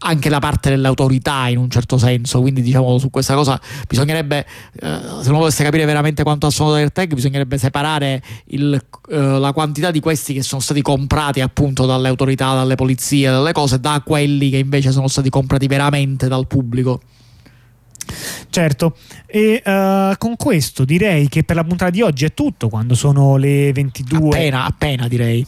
anche da parte delle autorità in un certo senso quindi diciamo su questa cosa bisognerebbe eh, se uno volesse capire veramente quanto ha suonato AirTag bisognerebbe separare il, eh, la quantità di questi che sono stati comprati appunto dalle autorità, dalle polizie, dalle cose da quelli che invece sono stati comprati veramente dal pubblico. Certo, e eh, con questo direi che per la puntata di oggi è tutto. Quando sono le 22, appena, appena direi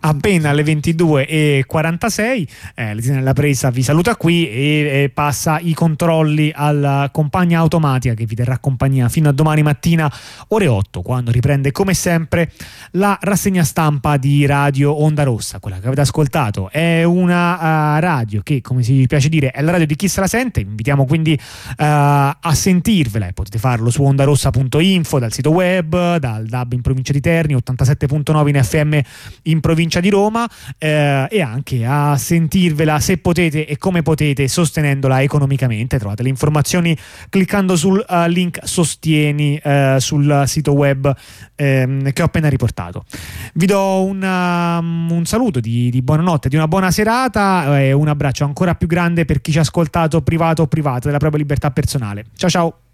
appena alle 22.46, eh, l'Azienda della Presa vi saluta qui e eh, passa i controlli alla compagna automatica che vi terrà compagnia fino a domani mattina, ore 8, quando riprende come sempre la rassegna stampa di Radio Onda Rossa. Quella che avete ascoltato è una eh, radio che, come si piace dire, è la radio di chi se la sente. Vi invitiamo quindi eh, a sentirvela e potete farlo su ondarossa.info, dal sito web, dal DAB in provincia di Terni, 87.9 in FM in provincia di Roma eh, e anche a sentirvela se potete e come potete sostenendola economicamente. Trovate le informazioni cliccando sul eh, link sostieni eh, sul sito web ehm, che ho appena riportato. Vi do un, um, un saluto di, di buonanotte, di una buona serata e un abbraccio ancora più grande per chi ci ha ascoltato privato o privata della propria libertà personale. Ciao ciao!